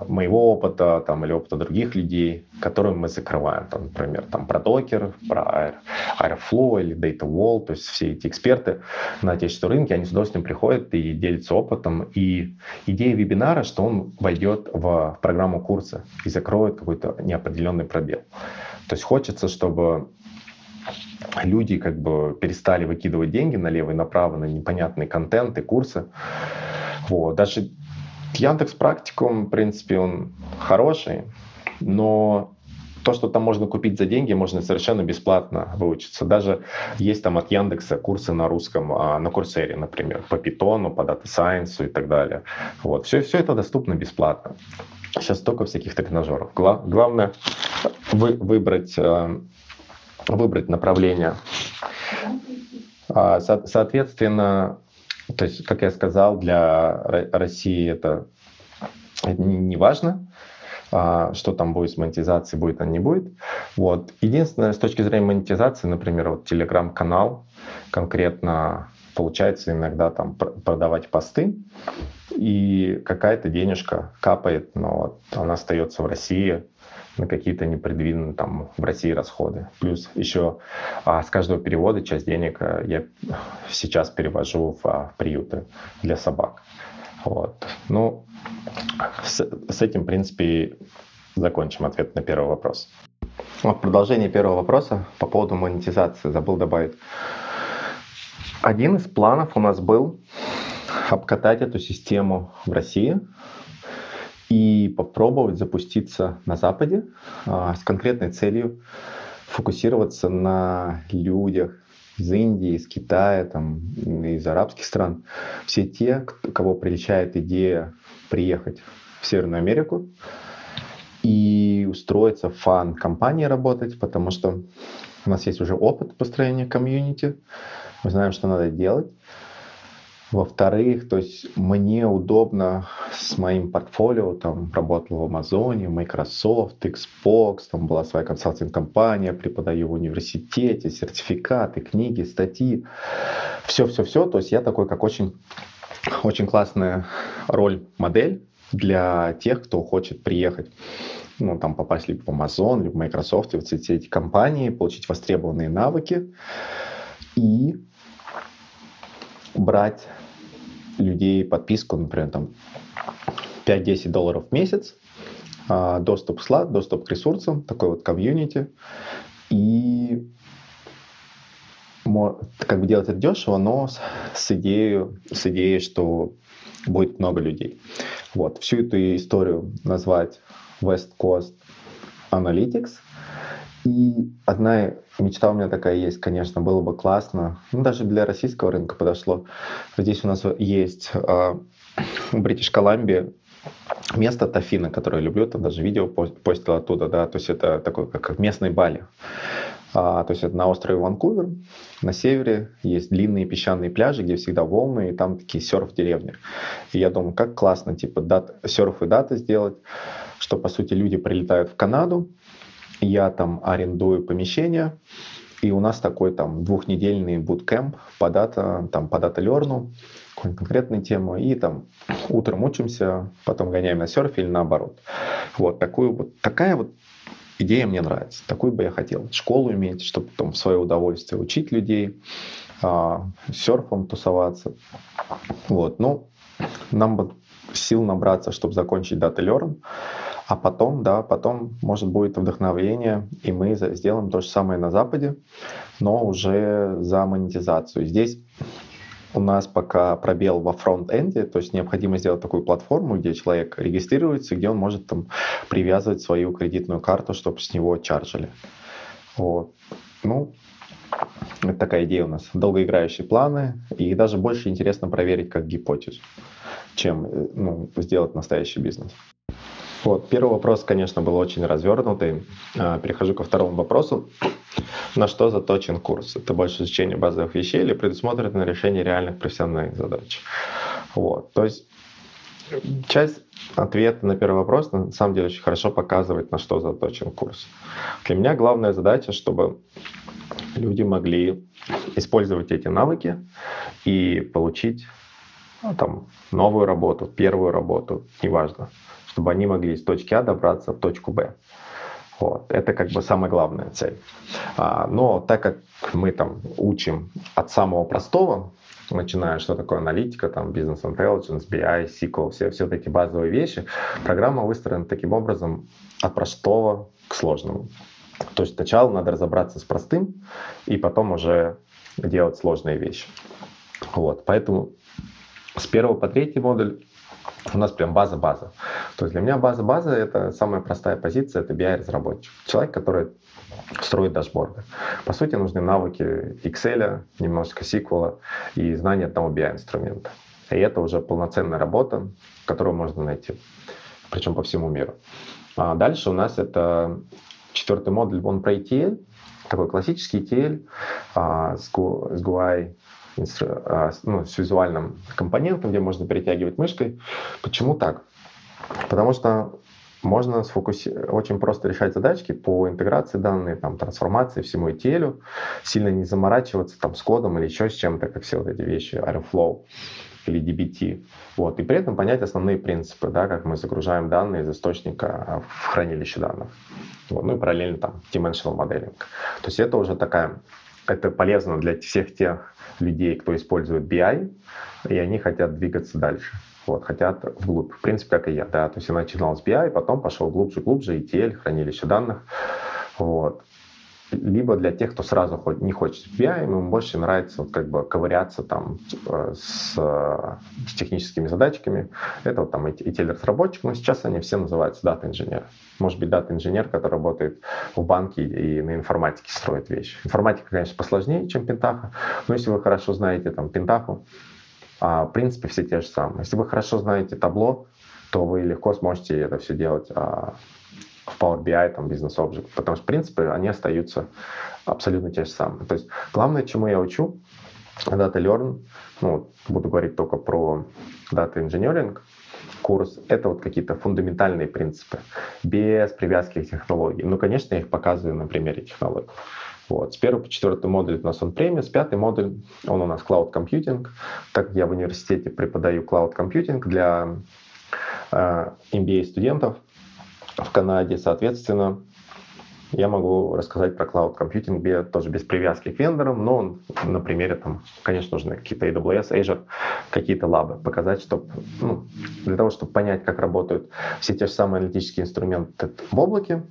моего опыта там, или опыта других людей, которые мы закрываем. Там, например, там, про докер, про Airflow или Data Wall. То есть все эти эксперты на отечественном рынке, они с удовольствием приходят и делятся опытом. И идея вебинара, что он войдет в программу курса и закроет какой-то неопределенный пробел. То есть хочется, чтобы люди как бы перестали выкидывать деньги налево и направо на непонятный контент и курсы. Вот. Даже Яндекс Практикум, в принципе, он хороший, но то, что там можно купить за деньги, можно совершенно бесплатно выучиться. Даже есть там от Яндекса курсы на русском, а, на Курсере, например, по питону, по дата сайенсу и так далее. Вот. Все, все это доступно бесплатно. Сейчас столько всяких тренажеров. Гла- главное вы, выбрать, э, выбрать направление А, соответственно, то есть, как я сказал, для России это не важно, а, что там будет с монетизацией, будет, а не будет. Вот. Единственное, с точки зрения монетизации, например, вот телеграм-канал конкретно получается иногда там продавать посты, и какая-то денежка капает, но вот она остается в России на какие-то непредвиденные там в России расходы. Плюс еще а, с каждого перевода часть денег а, я сейчас перевожу в, а, приюты для собак. Вот. Ну, с, с этим, в принципе, закончим ответ на первый вопрос. Вот продолжение первого вопроса по поводу монетизации забыл добавить. Один из планов у нас был обкатать эту систему в России и попробовать запуститься на Западе а, с конкретной целью фокусироваться на людях из Индии, из Китая, там, из арабских стран. Все те, кого приличает идея приехать в Северную Америку и устроиться в фан-компании работать, потому что у нас есть уже опыт построения комьюнити, мы знаем, что надо делать. Во-вторых, то есть мне удобно с моим портфолио, там работал в Амазоне, Microsoft, Xbox, там была своя консалтинг-компания, преподаю в университете, сертификаты, книги, статьи, все-все-все. То есть я такой, как очень, очень классная роль, модель для тех, кто хочет приехать ну, там попасть либо в Amazon, либо в Microsoft, вот эти, эти компании, получить востребованные навыки и брать людей подписку, например, там 5-10 долларов в месяц, а, доступ к слад, доступ к ресурсам, такой вот комьюнити. И как бы делать это дешево, но с, идеей, с идеей, что будет много людей. Вот. Всю эту историю назвать West Coast Analytics – и одна мечта у меня такая есть, конечно, было бы классно, ну, даже для российского рынка подошло. Здесь у нас есть э, Бритиш Колумбии место Тафина, которое я люблю, там даже видео постил оттуда, да, то есть это такой, как местный Бали. А, то есть это на острове Ванкувер, на севере есть длинные песчаные пляжи, где всегда волны, и там такие серф-деревни. И я думаю, как классно, типа, дат, серф и даты сделать, что, по сути, люди прилетают в Канаду, я там арендую помещение, и у нас такой там двухнедельный буткемп по дата, там по дата лерну, какую конкретную тему, и там утром учимся, потом гоняем на серфе или наоборот. Вот, такую вот, такая вот идея мне нравится. Такую бы я хотел. Школу иметь, чтобы там в свое удовольствие учить людей, а, серфом тусоваться. Вот, ну, нам бы сил набраться, чтобы закончить дата learn. А потом, да, потом может будет вдохновение, и мы сделаем то же самое на Западе, но уже за монетизацию. Здесь у нас пока пробел во фронт-энде, то есть необходимо сделать такую платформу, где человек регистрируется, где он может там привязывать свою кредитную карту, чтобы с него чаржили. Вот. Ну, это такая идея у нас. Долгоиграющие планы. И даже больше интересно проверить как гипотезу, чем э, ну, сделать настоящий бизнес. Вот. Первый вопрос, конечно, был очень развернутый. А, перехожу ко второму вопросу. На что заточен курс? Это больше изучение базовых вещей или предусмотрено решение реальных профессиональных задач? Вот. То есть часть ответа на первый вопрос на самом деле очень хорошо показывает, на что заточен курс. Для меня главная задача, чтобы люди могли использовать эти навыки и получить ну, там, новую работу, первую работу, неважно чтобы они могли из точки А добраться в точку Б. Вот. Это как бы самая главная цель. А, но так как мы там учим от самого простого, начиная, что такое аналитика, там, бизнес intelligence, BI, SQL, все, все эти базовые вещи, программа выстроена таким образом от простого к сложному. То есть сначала надо разобраться с простым, и потом уже делать сложные вещи. Вот, поэтому с первого по третий модуль у нас прям база-база. То есть для меня база-база — это самая простая позиция, это BI-разработчик. Человек, который строит дашборды. По сути, нужны навыки Excel, немножко SQL и знания одного BI-инструмента. И это уже полноценная работа, которую можно найти, причем по всему миру. А дальше у нас это четвертый модуль, он про ETL. такой классический ETL а, с, с А, ну, с визуальным компонентом, где можно перетягивать мышкой. Почему так? Потому что можно сфокуси... очень просто решать задачки по интеграции данных, там, трансформации всему ETL, сильно не заморачиваться там, с кодом или еще с чем-то, как все вот эти вещи, Airflow или DBT. Вот. И при этом понять основные принципы, да, как мы загружаем данные из источника в хранилище данных. Вот. Ну и параллельно там dimensional modeling. То есть это уже такая, это полезно для всех тех людей, кто использует BI, и они хотят двигаться дальше. Вот, хотят вглубь. В принципе, как и я. Да. То есть я начинал с BI, потом пошел глубже, глубже, ETL, хранилище данных. Вот либо для тех, кто сразу хоть не хочет BI, ему больше нравится как бы ковыряться там типа, с, с техническими задачками. Это вот там ETL-разработчик, но сейчас они все называются дата-инженер. Может быть, дата-инженер, который работает в банке и на информатике строит вещи. Информатика, конечно, посложнее, чем Пентаха, но если вы хорошо знаете там Пентаху, а, в принципе, все те же самые. Если вы хорошо знаете табло, то вы легко сможете это все делать а, в Power BI, там, Business Object, потому что, в принципе, они остаются абсолютно те же самые. То есть главное, чему я учу, Data Learn, ну, буду говорить только про Data Engineering, курс, это вот какие-то фундаментальные принципы, без привязки к технологии. Ну, конечно, я их показываю на примере технологий. Вот. С первого по четвертый модуль у нас он премис, пятый модуль, он у нас Cloud Computing. Так как я в университете преподаю Cloud Computing для э, MBA-студентов, в Канаде. Соответственно, я могу рассказать про Cloud Computing тоже без привязки к вендорам, но на примере, там, конечно, нужны какие-то AWS, Azure, какие-то лабы, показать, чтобы, ну, для того, чтобы понять, как работают все те же самые аналитические инструменты в облаке,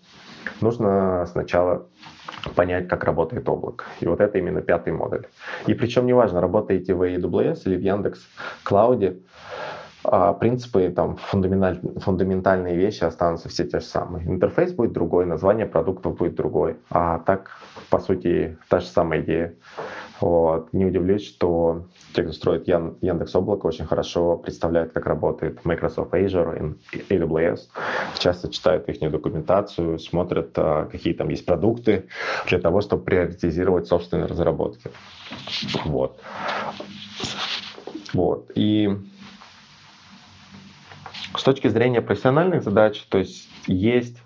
нужно сначала понять, как работает облако. И вот это именно пятый модуль. И причем неважно, работаете вы в AWS или в Яндекс Клауде, а принципы, там, фундаменталь, фундаментальные вещи останутся все те же самые. Интерфейс будет другой, название продуктов будет другой. А так, по сути, та же самая идея. Вот. Не удивлюсь, что те, кто строит Яндекс Облако, очень хорошо представляют, как работает Microsoft Azure и AWS. Часто читают их документацию, смотрят, а, какие там есть продукты для того, чтобы приоритизировать собственные разработки. Вот. Вот. И с точки зрения профессиональных задач, то есть есть,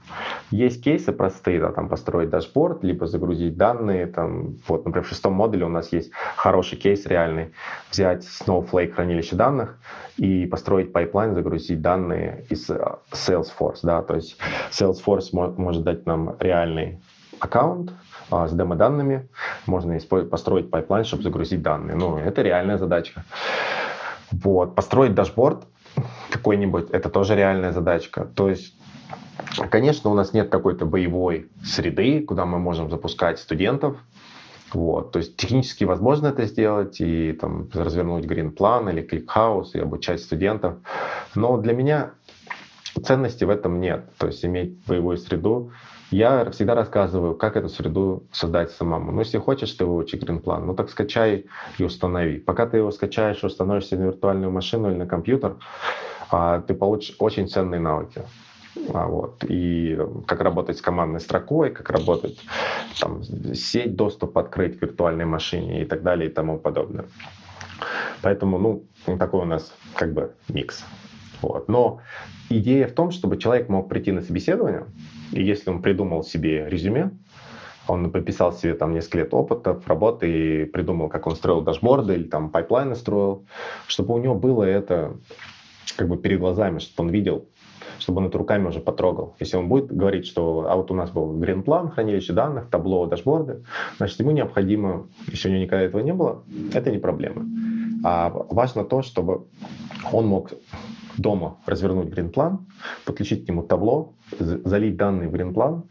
есть кейсы простые, да, там построить дашборд, либо загрузить данные. Там, вот, например, в шестом модуле у нас есть хороший кейс реальный. Взять Snowflake хранилище данных и построить пайплайн, загрузить данные из э, Salesforce. Да, то есть Salesforce может дать нам реальный аккаунт, а, с демо-данными, можно построить пайплайн, чтобы загрузить данные. Ну, это реальная задачка. Вот. Построить дашборд какой-нибудь, это тоже реальная задачка. То есть Конечно, у нас нет какой-то боевой среды, куда мы можем запускать студентов. Вот. То есть технически возможно это сделать и там, развернуть Greenplum или ClickHouse и обучать студентов. Но для меня ценности в этом нет. То есть иметь боевую среду. Я всегда рассказываю, как эту среду создать самому. Ну, если хочешь ты выучи грин-план, ну так скачай и установи. Пока ты его скачаешь и установишь себе на виртуальную машину или на компьютер, ты получишь очень ценные навыки. А, вот. И как работать с командной строкой, как работать, там, сеть доступ открыть к виртуальной машине и так далее и тому подобное. Поэтому, ну, такой у нас как бы микс. Вот. Но идея в том, чтобы человек мог прийти на собеседование, и если он придумал себе резюме, он пописал себе там несколько лет опыта работы и придумал, как он строил дашборды или там пайплайны строил, чтобы у него было это как бы перед глазами, чтобы он видел, чтобы он это руками уже потрогал. Если он будет говорить, что а вот у нас был Greenplum, хранилище данных, Tableau, дашборды, значит, ему необходимо, если у него никогда этого не было, это не проблема. А важно то, чтобы он мог дома развернуть грин-план, подключить к нему табло, залить данные в грин-план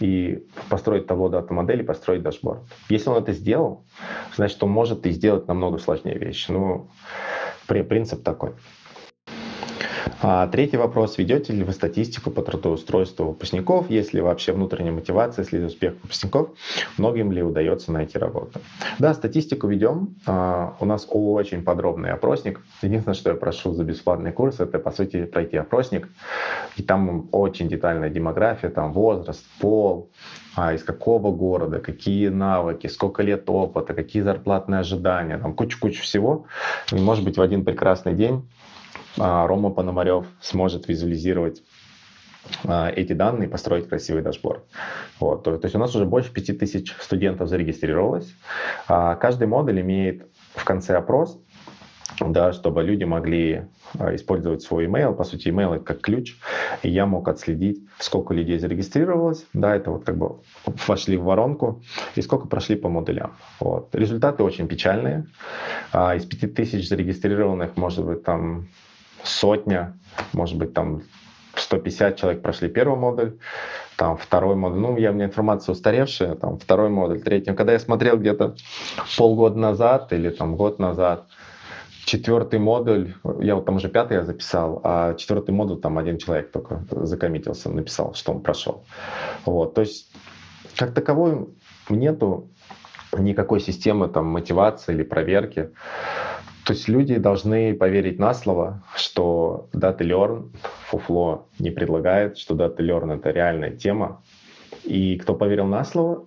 и построить табло дата-модели, построить дашборд. Если он это сделал, значит, он может и сделать намного сложнее вещи. Ну, принцип такой. А, третий вопрос. Ведете ли вы статистику по трудоустройству выпускников? Есть ли вообще внутренняя мотивация, если успех выпускников? Многим ли удается найти работу? Да, статистику ведем. А, у нас очень подробный опросник. Единственное, что я прошу за бесплатный курс, это, по сути, пройти опросник. И там очень детальная демография, там возраст, пол, а, из какого города, какие навыки, сколько лет опыта, какие зарплатные ожидания, там кучу-кучу всего. И, может быть, в один прекрасный день Рома Пономарев сможет визуализировать а, эти данные построить красивый дашборд. Вот. То, то есть у нас уже больше 5000 студентов зарегистрировалось. А, каждый модуль имеет в конце опрос, да, чтобы люди могли а, использовать свой email. По сути, email как ключ, и я мог отследить, сколько людей зарегистрировалось, да, это вот как бы вошли в воронку, и сколько прошли по модулям. Вот. Результаты очень печальные. Из 5000 зарегистрированных, может быть, там сотня, может быть, там 150 человек прошли первый модуль, там второй модуль, ну, я, у меня информация устаревшая, там второй модуль, третий. Когда я смотрел где-то полгода назад или там год назад, четвертый модуль, я вот там уже пятый я записал, а четвертый модуль там один человек только закоммитился, написал, что он прошел. Вот, то есть как таковой нету никакой системы там мотивации или проверки. То есть люди должны поверить на слово, что Data Learn фуфло не предлагает, что Data Learn — это реальная тема. И кто поверил на слово,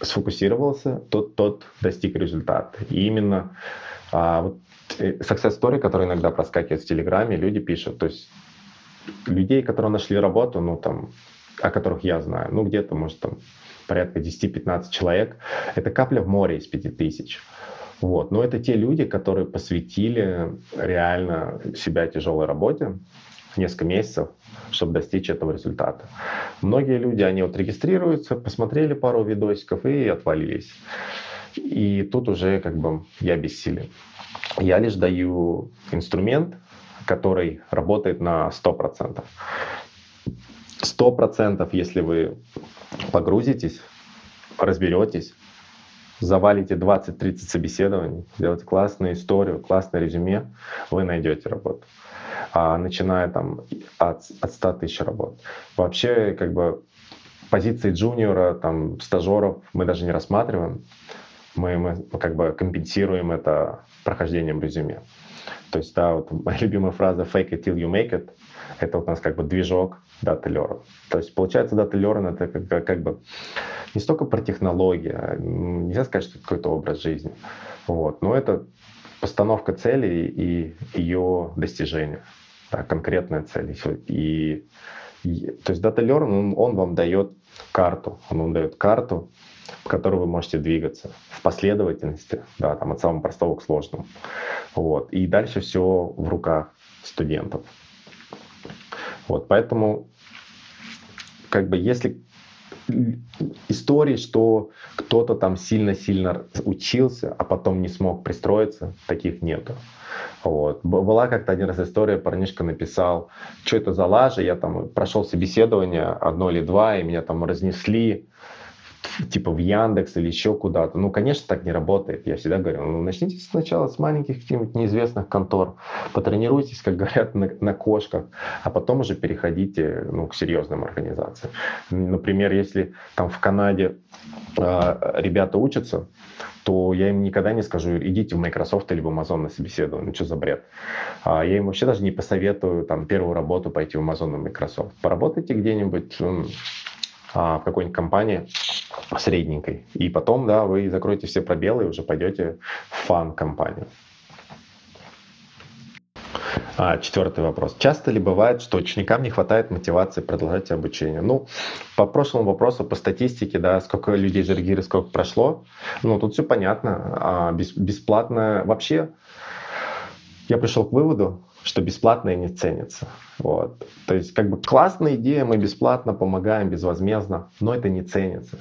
сфокусировался, тот, тот достиг результата. И именно а, вот, success story, который иногда проскакивает в Телеграме, люди пишут, то есть людей, которые нашли работу, ну там, о которых я знаю, ну где-то, может, там порядка 10-15 человек, это капля в море из 5000. Вот. Но это те люди, которые посвятили реально себя тяжелой работе несколько месяцев, чтобы достичь этого результата. Многие люди, они вот регистрируются, посмотрели пару видосиков и отвалились. И тут уже как бы я бессилен. Я лишь даю инструмент, который работает на 100%. 100%, если вы погрузитесь, разберетесь, завалите 20-30 собеседований, сделаете классную историю, классное резюме, вы найдете работу. А начиная там от, от 100 тысяч работ. Вообще, как бы, позиции джуниора, там, стажеров мы даже не рассматриваем. Мы, как бы компенсируем это прохождением резюме. То есть, да, вот моя любимая фраза «fake it till you make it» — это вот у нас как бы движок Data Learn. То есть, получается, Data Learn — это как, как бы не столько про технологии, а, нельзя сказать, что это какой-то образ жизни. Вот. Но это постановка цели и ее достижение. Да, конкретная цель. И, и, то есть Data Learn, он, он вам дает карту. Он вам дает карту, в которой вы можете двигаться в последовательности, да, там от самого простого к сложному. Вот. И дальше все в руках студентов. Вот, поэтому как бы если истории, что кто-то там сильно-сильно учился, а потом не смог пристроиться, таких нету. Вот. Была как-то один раз история, парнишка написал, что это за лажа, я там прошел собеседование одно или два, и меня там разнесли, *laughs* типа в Яндекс или еще куда-то. Ну, конечно, так не работает. Я всегда говорю, ну, начните сначала с маленьких каких-нибудь неизвестных контор, потренируйтесь, как говорят, на, на кошках, а потом уже переходите ну, к серьезным организациям. Например, если там в Канаде э, ребята учатся, то я им никогда не скажу, идите в Microsoft или в Amazon на собеседование. Ну, что за бред? А я им вообще даже не посоветую там первую работу пойти в Amazon и Microsoft. Поработайте где-нибудь а, в какой-нибудь компании средненькой. И потом, да, вы закроете все пробелы и уже пойдете в фан-компанию. А, четвертый вопрос. Часто ли бывает, что ученикам не хватает мотивации продолжать обучение? Ну, по прошлому вопросу, по статистике, да, сколько людей зарегистрировали, сколько прошло, ну, тут все понятно. А, бесплатно вообще я пришел к выводу, что бесплатное не ценится. Вот. То есть как бы классная идея, мы бесплатно помогаем, безвозмездно, но это не ценится.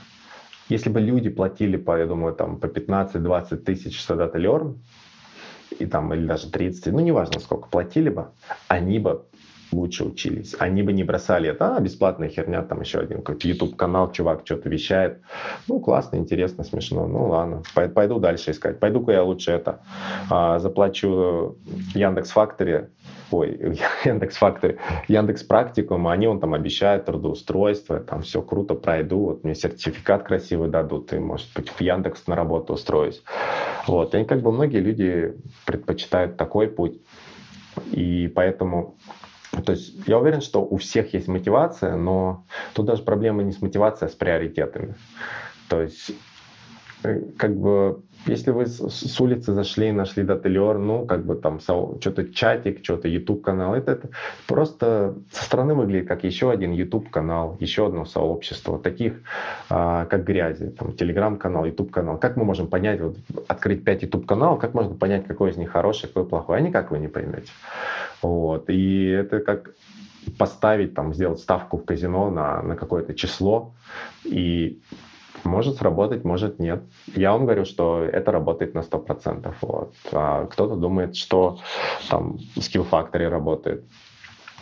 Если бы люди платили по, я думаю, там, по 15-20 тысяч Learn, и там, или даже 30, ну неважно сколько, платили бы, они бы лучше учились. Они бы не бросали это, а, бесплатная херня, там еще один какой-то YouTube-канал, чувак что-то вещает. Ну, классно, интересно, смешно. Ну, ладно, пойду дальше искать. Пойду-ка я лучше это, а, заплачу Яндекс Фактори, ой, *laughs* Яндекс Фактори, Яндекс Практикум, они он там обещает трудоустройство, там все круто пройду, вот мне сертификат красивый дадут, и, может быть, в Яндекс на работу устроюсь. Вот, и как бы многие люди предпочитают такой путь, и поэтому То есть я уверен, что у всех есть мотивация, но тут даже проблема не с мотивацией, а с приоритетами. То есть Э, как бы, если вы с, улицы зашли и нашли Дателер, ну, как бы там что-то чатик, что-то YouTube канал, это, это просто со стороны выглядит как еще один YouTube канал, еще одно сообщество, таких а, как грязи, там, Telegram канал, YouTube канал. Как мы можем понять, вот, открыть 5 YouTube каналов, как можно понять, какой из них хороший, какой плохой? А никак вы не поймете. Вот. И это как поставить, там, сделать ставку в казино на, на какое-то число и может сработать, может нет. Я вам говорю, что это работает на 100%. Вот. А кто-то думает, что там Skill Factory работает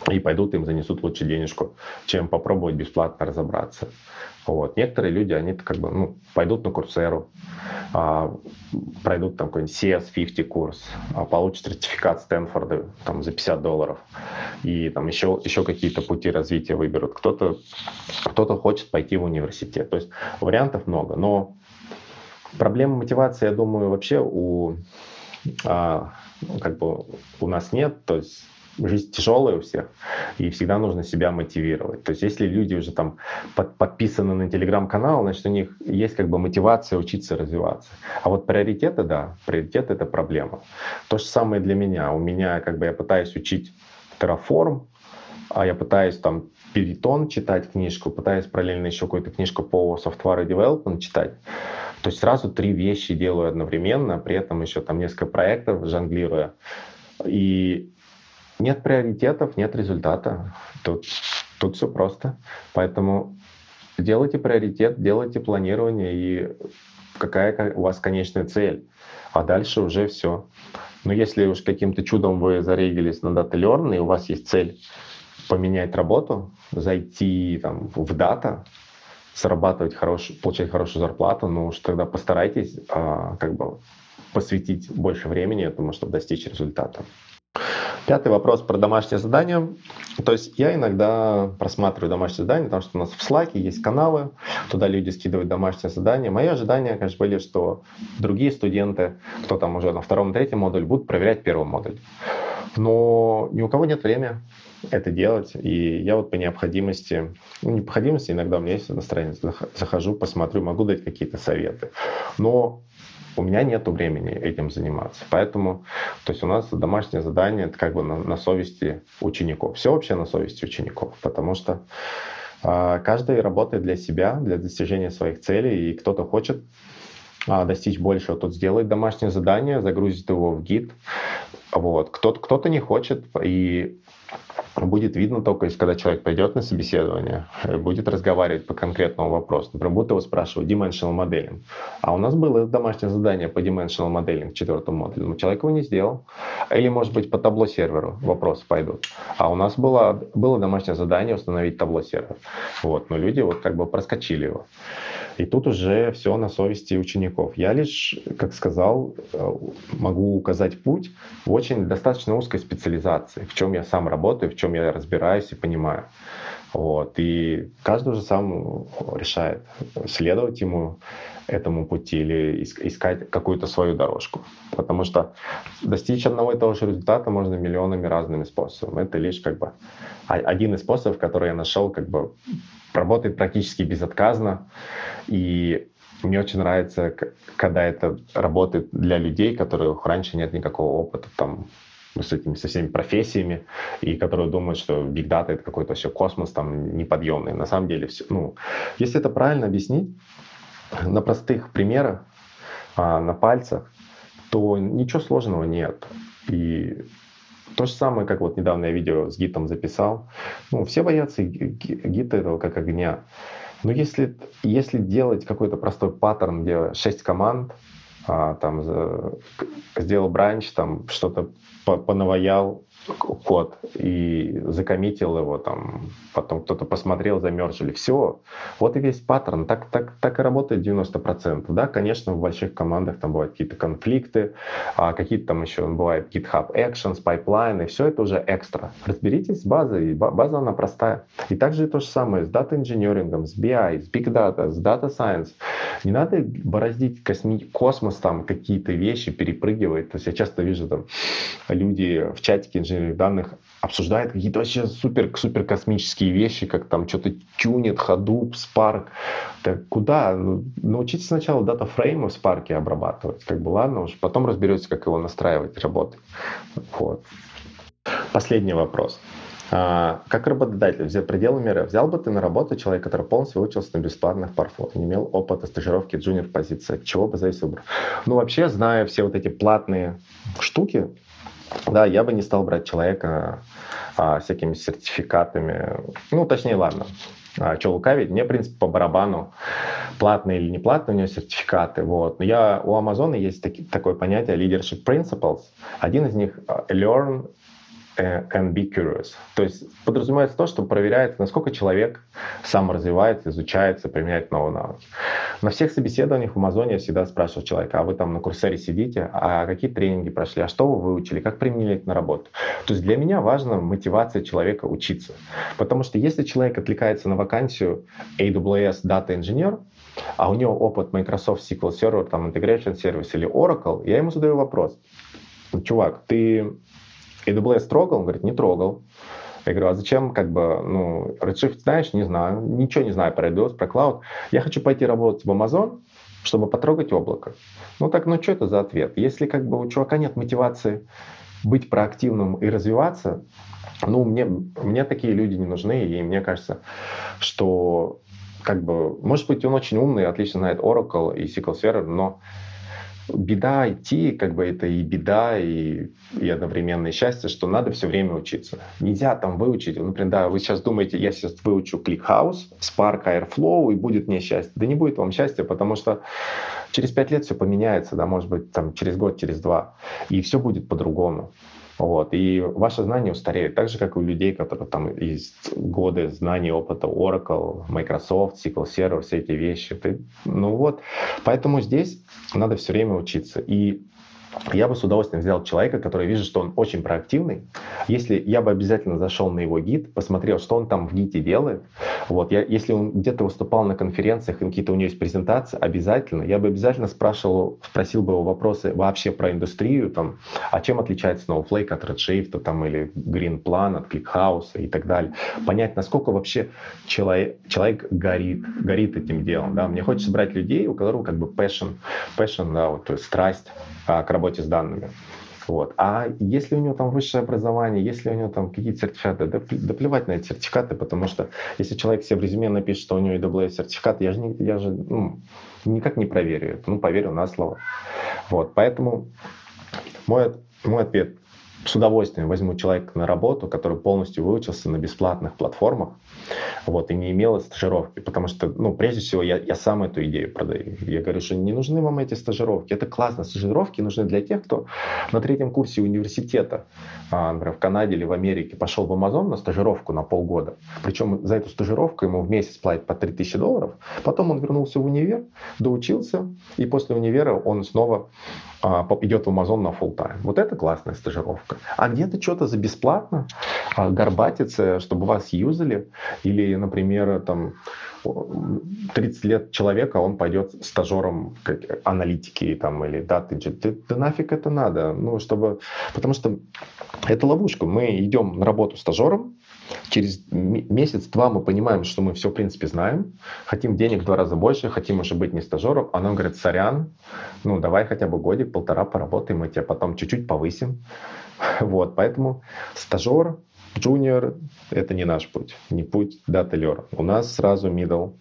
и пойдут им занесут лучше денежку, чем попробовать бесплатно разобраться. Вот. Некоторые люди, они как бы, ну, пойдут на курсеру, а, пройдут там какой-нибудь CS50 курс, а, получат сертификат Стэнфорда там, за 50 долларов, и там еще, еще какие-то пути развития выберут. Кто-то кто хочет пойти в университет. То есть вариантов много, но проблема мотивации, я думаю, вообще у а, как бы у нас нет. То есть жизнь тяжелая у всех, и всегда нужно себя мотивировать. То есть если люди уже там под, подписаны на телеграм-канал, значит, у них есть как бы мотивация учиться развиваться. А вот приоритеты, да, приоритет — это проблема. То же самое для меня. У меня как бы я пытаюсь учить Terraform, а я пытаюсь там Python читать книжку, пытаюсь параллельно еще какую-то книжку по software development читать. То есть сразу три вещи делаю одновременно, при этом еще там несколько проектов жонглируя. И нет приоритетов, нет результата. Тут, тут все просто. Поэтому делайте приоритет, делайте планирование и какая у вас конечная цель. А дальше уже все. Но если уж каким-то чудом вы зарегились на Data Learn, и у вас есть цель поменять работу, зайти там, в дата, зарабатывать хорошую, получать хорошую зарплату, ну уж тогда постарайтесь а, как бы посвятить больше времени этому, чтобы достичь результата. Пятый вопрос про домашнее задание. То есть я иногда просматриваю домашнее задание, потому что у нас в Slack есть каналы, туда люди скидывают домашнее задание. Мои ожидания, конечно, были, что другие студенты, кто там уже на втором, третьем модуле, будут проверять первый модуль. Но ни у кого нет времени это делать. И я вот по необходимости, ну, необходимости иногда у меня есть настроение, захожу, посмотрю, могу дать какие-то советы. Но у меня нет времени этим заниматься. Поэтому, то есть у нас домашнее задание, это как бы на, на совести учеников. Все вообще на совести учеников, потому что э, каждый работает для себя, для достижения своих целей, и кто-то хочет а, достичь большего, тот сделает домашнее задание, загрузит его в гид. Вот. Кто-то, кто-то не хочет, и будет видно только, если когда человек пойдет на собеседование, э, будет разговаривать по конкретному вопросу. Например, будут его спрашивать dimensional моделинг. А у нас было домашнее задание по dimensional моделинг в четвертом модуле, но человек его не сделал. Или, может быть, по табло серверу вопросы пойдут. А у нас было, было домашнее задание установить табло сервер. Вот, но люди вот как бы проскочили его. И тут уже все на совести учеников. Я лишь, как сказал, э, могу указать путь в очень достаточно узкой специализации, в чем я сам работаю, в чем я разбираюсь и понимаю. Вот. И каждый уже сам решает, следовать ему этому пути или искать какую-то свою дорожку. Потому что достичь одного и того же результата можно миллионами разными способами. Это лишь как бы один из способов, который я нашел как бы работает практически безотказно. И мне очень нравится, когда это работает для людей, которых раньше нет никакого опыта там с этими со всеми профессиями, и которые думают, что Big Data это какой-то все космос там неподъемный. На самом деле, все, ну, если это правильно объяснить на простых примерах, а, на пальцах, то ничего сложного нет. И то же самое, как вот недавно я видео с гитом записал. Ну, все боятся гита этого как огня. Но если, если делать какой-то простой паттерн, где 6 команд, а, там сделал бранч, там что-то понаваял, код и закоммитил его, там, потом кто-то посмотрел, замерджили. Все. Вот и весь паттерн. Так, так, так и работает 90%. Да, конечно, в больших командах там бывают какие-то конфликты, а какие-то там еще бывают GitHub Actions, пайплайны, все это уже экстра. Разберитесь с базой, база она простая. И также то же самое с data engineering ом, с BI, с Big Data, с Data Science. Не надо бороздить косми... космос, там какие-то вещи перепрыгивать. То есть я часто вижу там люди в чатике инженеров инженерии данных обсуждает какие-то вообще супер, супер космические вещи, как там что-то тюнит, Hadoop, Spark. Так куда? Научитесь сначала датафреймы в Spark обрабатывать. Как бы ладно уж, потом разберетесь, как его настраивать, работать. Вот. Последний вопрос. А, как работодатель за пределы мира взял бы ты на работу человека, который полностью выучился на бесплатных парфо, не имел опыта стажировки джуниор позиции, чего бы зависел выбор? Ну, вообще, зная все вот эти платные штуки, да, я бы не стал брать человека а, всякими сертификатами. Ну, точнее, ладно, а, что лукавить, мне, в принципе, по барабану, платные или не платные у него сертификаты. Вот. Но я, у Амазона есть таки, такое понятие leadership principles. Один из них а, learn Э, and be curious. То есть подразумевается то, что проверяется, насколько человек сам развивается, изучается, применяет новые навыки. На всех собеседованиях в Амазоне я всегда спрашиваю человека, а вы там на курсере сидите, а какие тренинги прошли, а что вы выучили, как применили это на работу. То есть для меня важна мотивация человека учиться. Потому что если человек отвлекается на вакансию AWS Data Engineer, а у него опыт Microsoft SQL Server, там Integration Service или Oracle, я ему задаю вопрос. Чувак, ты AWS трогал? Он говорит, не трогал. Я говорю, а зачем, как бы, ну, Redshift знаешь? Не знаю. Ничего не знаю про AWS, про Cloud. Я хочу пойти работать в Amazon, чтобы потрогать облако. Ну так, ну что это за ответ? Если как бы у чувака нет мотивации быть проактивным и развиваться, ну, мне, мне такие люди не нужны, и мне кажется, что как бы, может быть, он очень умный, отлично знает Oracle и SQL Server, но беда идти, как бы это и беда, и, и одновременное счастье, что надо все время учиться. Нельзя там выучить, например, да, вы сейчас думаете, я сейчас выучу ClickHouse, Spark, Airflow, и будет мне счастье. Да не будет вам счастья, потому что через пять лет все поменяется, да, может быть, там через год, через два, и все будет по-другому. Вот. И ваше знание устареет, так же, как и у людей, которые там есть годы знаний, опыта Oracle, Microsoft, SQL Server, все эти вещи. Ты, ну вот, поэтому здесь надо все время учиться. И я бы с удовольствием взял человека, который вижу, что он очень проактивный. Если я бы обязательно зашел на его гид, посмотрел, что он там в гите делает. Вот, я, если он где-то выступал на конференциях, и какие-то у него есть презентации, обязательно, я бы обязательно спрашивал, спросил бы его вопросы вообще про индустрию, там, а чем отличается Snowflake от Redshift там, или Greenplan от ClickHouse и так далее. Понять, насколько вообще человек, человек горит, горит этим делом. Да? Мне хочется брать людей, у которых как бы passion, passion да, вот, то есть страсть к работе с данными. Вот. А если у него там высшее образование, если у него там какие-то сертификаты, да, да плевать на эти сертификаты, потому что если человек себе в резюме напишет, что у него AWS сертификат, я же, не, я же ну, никак не проверю это, ну, поверю на слово. Вот. Поэтому мой, мой ответ с удовольствием возьму человека на работу, который полностью выучился на бесплатных платформах, вот, и не имел стажировки, потому что, ну, прежде всего, я, я сам эту идею продаю. Я говорю, что не нужны вам эти стажировки. Это классно. Стажировки нужны для тех, кто на третьем курсе университета, а, например, в Канаде или в Америке, пошел в Amazon на стажировку на полгода. Причем за эту стажировку ему в месяц платят по 3000 долларов. Потом он вернулся в универ, доучился, и после универа он снова идет в Amazon на full time. Вот это классная стажировка. А где-то что-то за бесплатно а, горбатиться, чтобы вас юзали, или, например, там 30 лет человека, он пойдет стажером как, аналитики там, или даты. Да, да нафиг это надо? Ну, чтобы... Потому что это ловушка. Мы идем на работу стажером, Через месяц-два мы понимаем, что мы все, в принципе, знаем, хотим денег в два раза больше, хотим уже быть не стажером, а нам говорят, сорян, ну давай хотя бы годик, полтора поработаем, мы тебя потом чуть-чуть повысим. *laughs* Вот, поэтому стажер, джуниор — это не наш путь, не путь дателер. У нас сразу middle.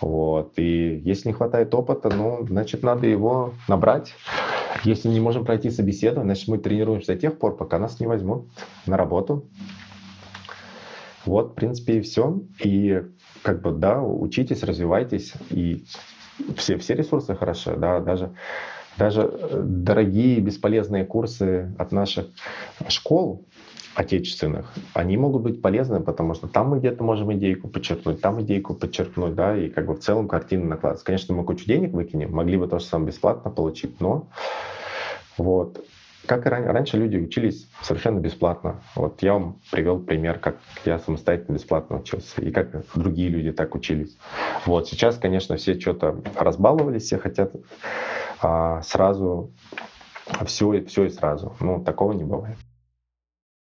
Вот. И если не хватает опыта, ну, значит, надо его набрать. Если не можем пройти собеседование, значит, мы тренируемся до тех пор, пока нас не возьмут на работу. Вот, в принципе, и все. И как бы, да, учитесь, развивайтесь, и все, все ресурсы хороши, да, даже, даже э, дорогие бесполезные курсы от наших школ отечественных, они могут быть полезны, потому что там мы где-то можем идейку подчеркнуть, там идейку подчеркнуть, да, и как бы в целом картина накладывается. Конечно, мы кучу денег выкинем, могли бы то же самое бесплатно получить, но вот как и раньше люди учились совершенно бесплатно. Вот я вам привел пример, как я самостоятельно бесплатно учился, и как другие люди так учились. Вот сейчас, конечно, все что-то разбаловались, все хотят а, сразу все, все и сразу. Ну, такого не бывает.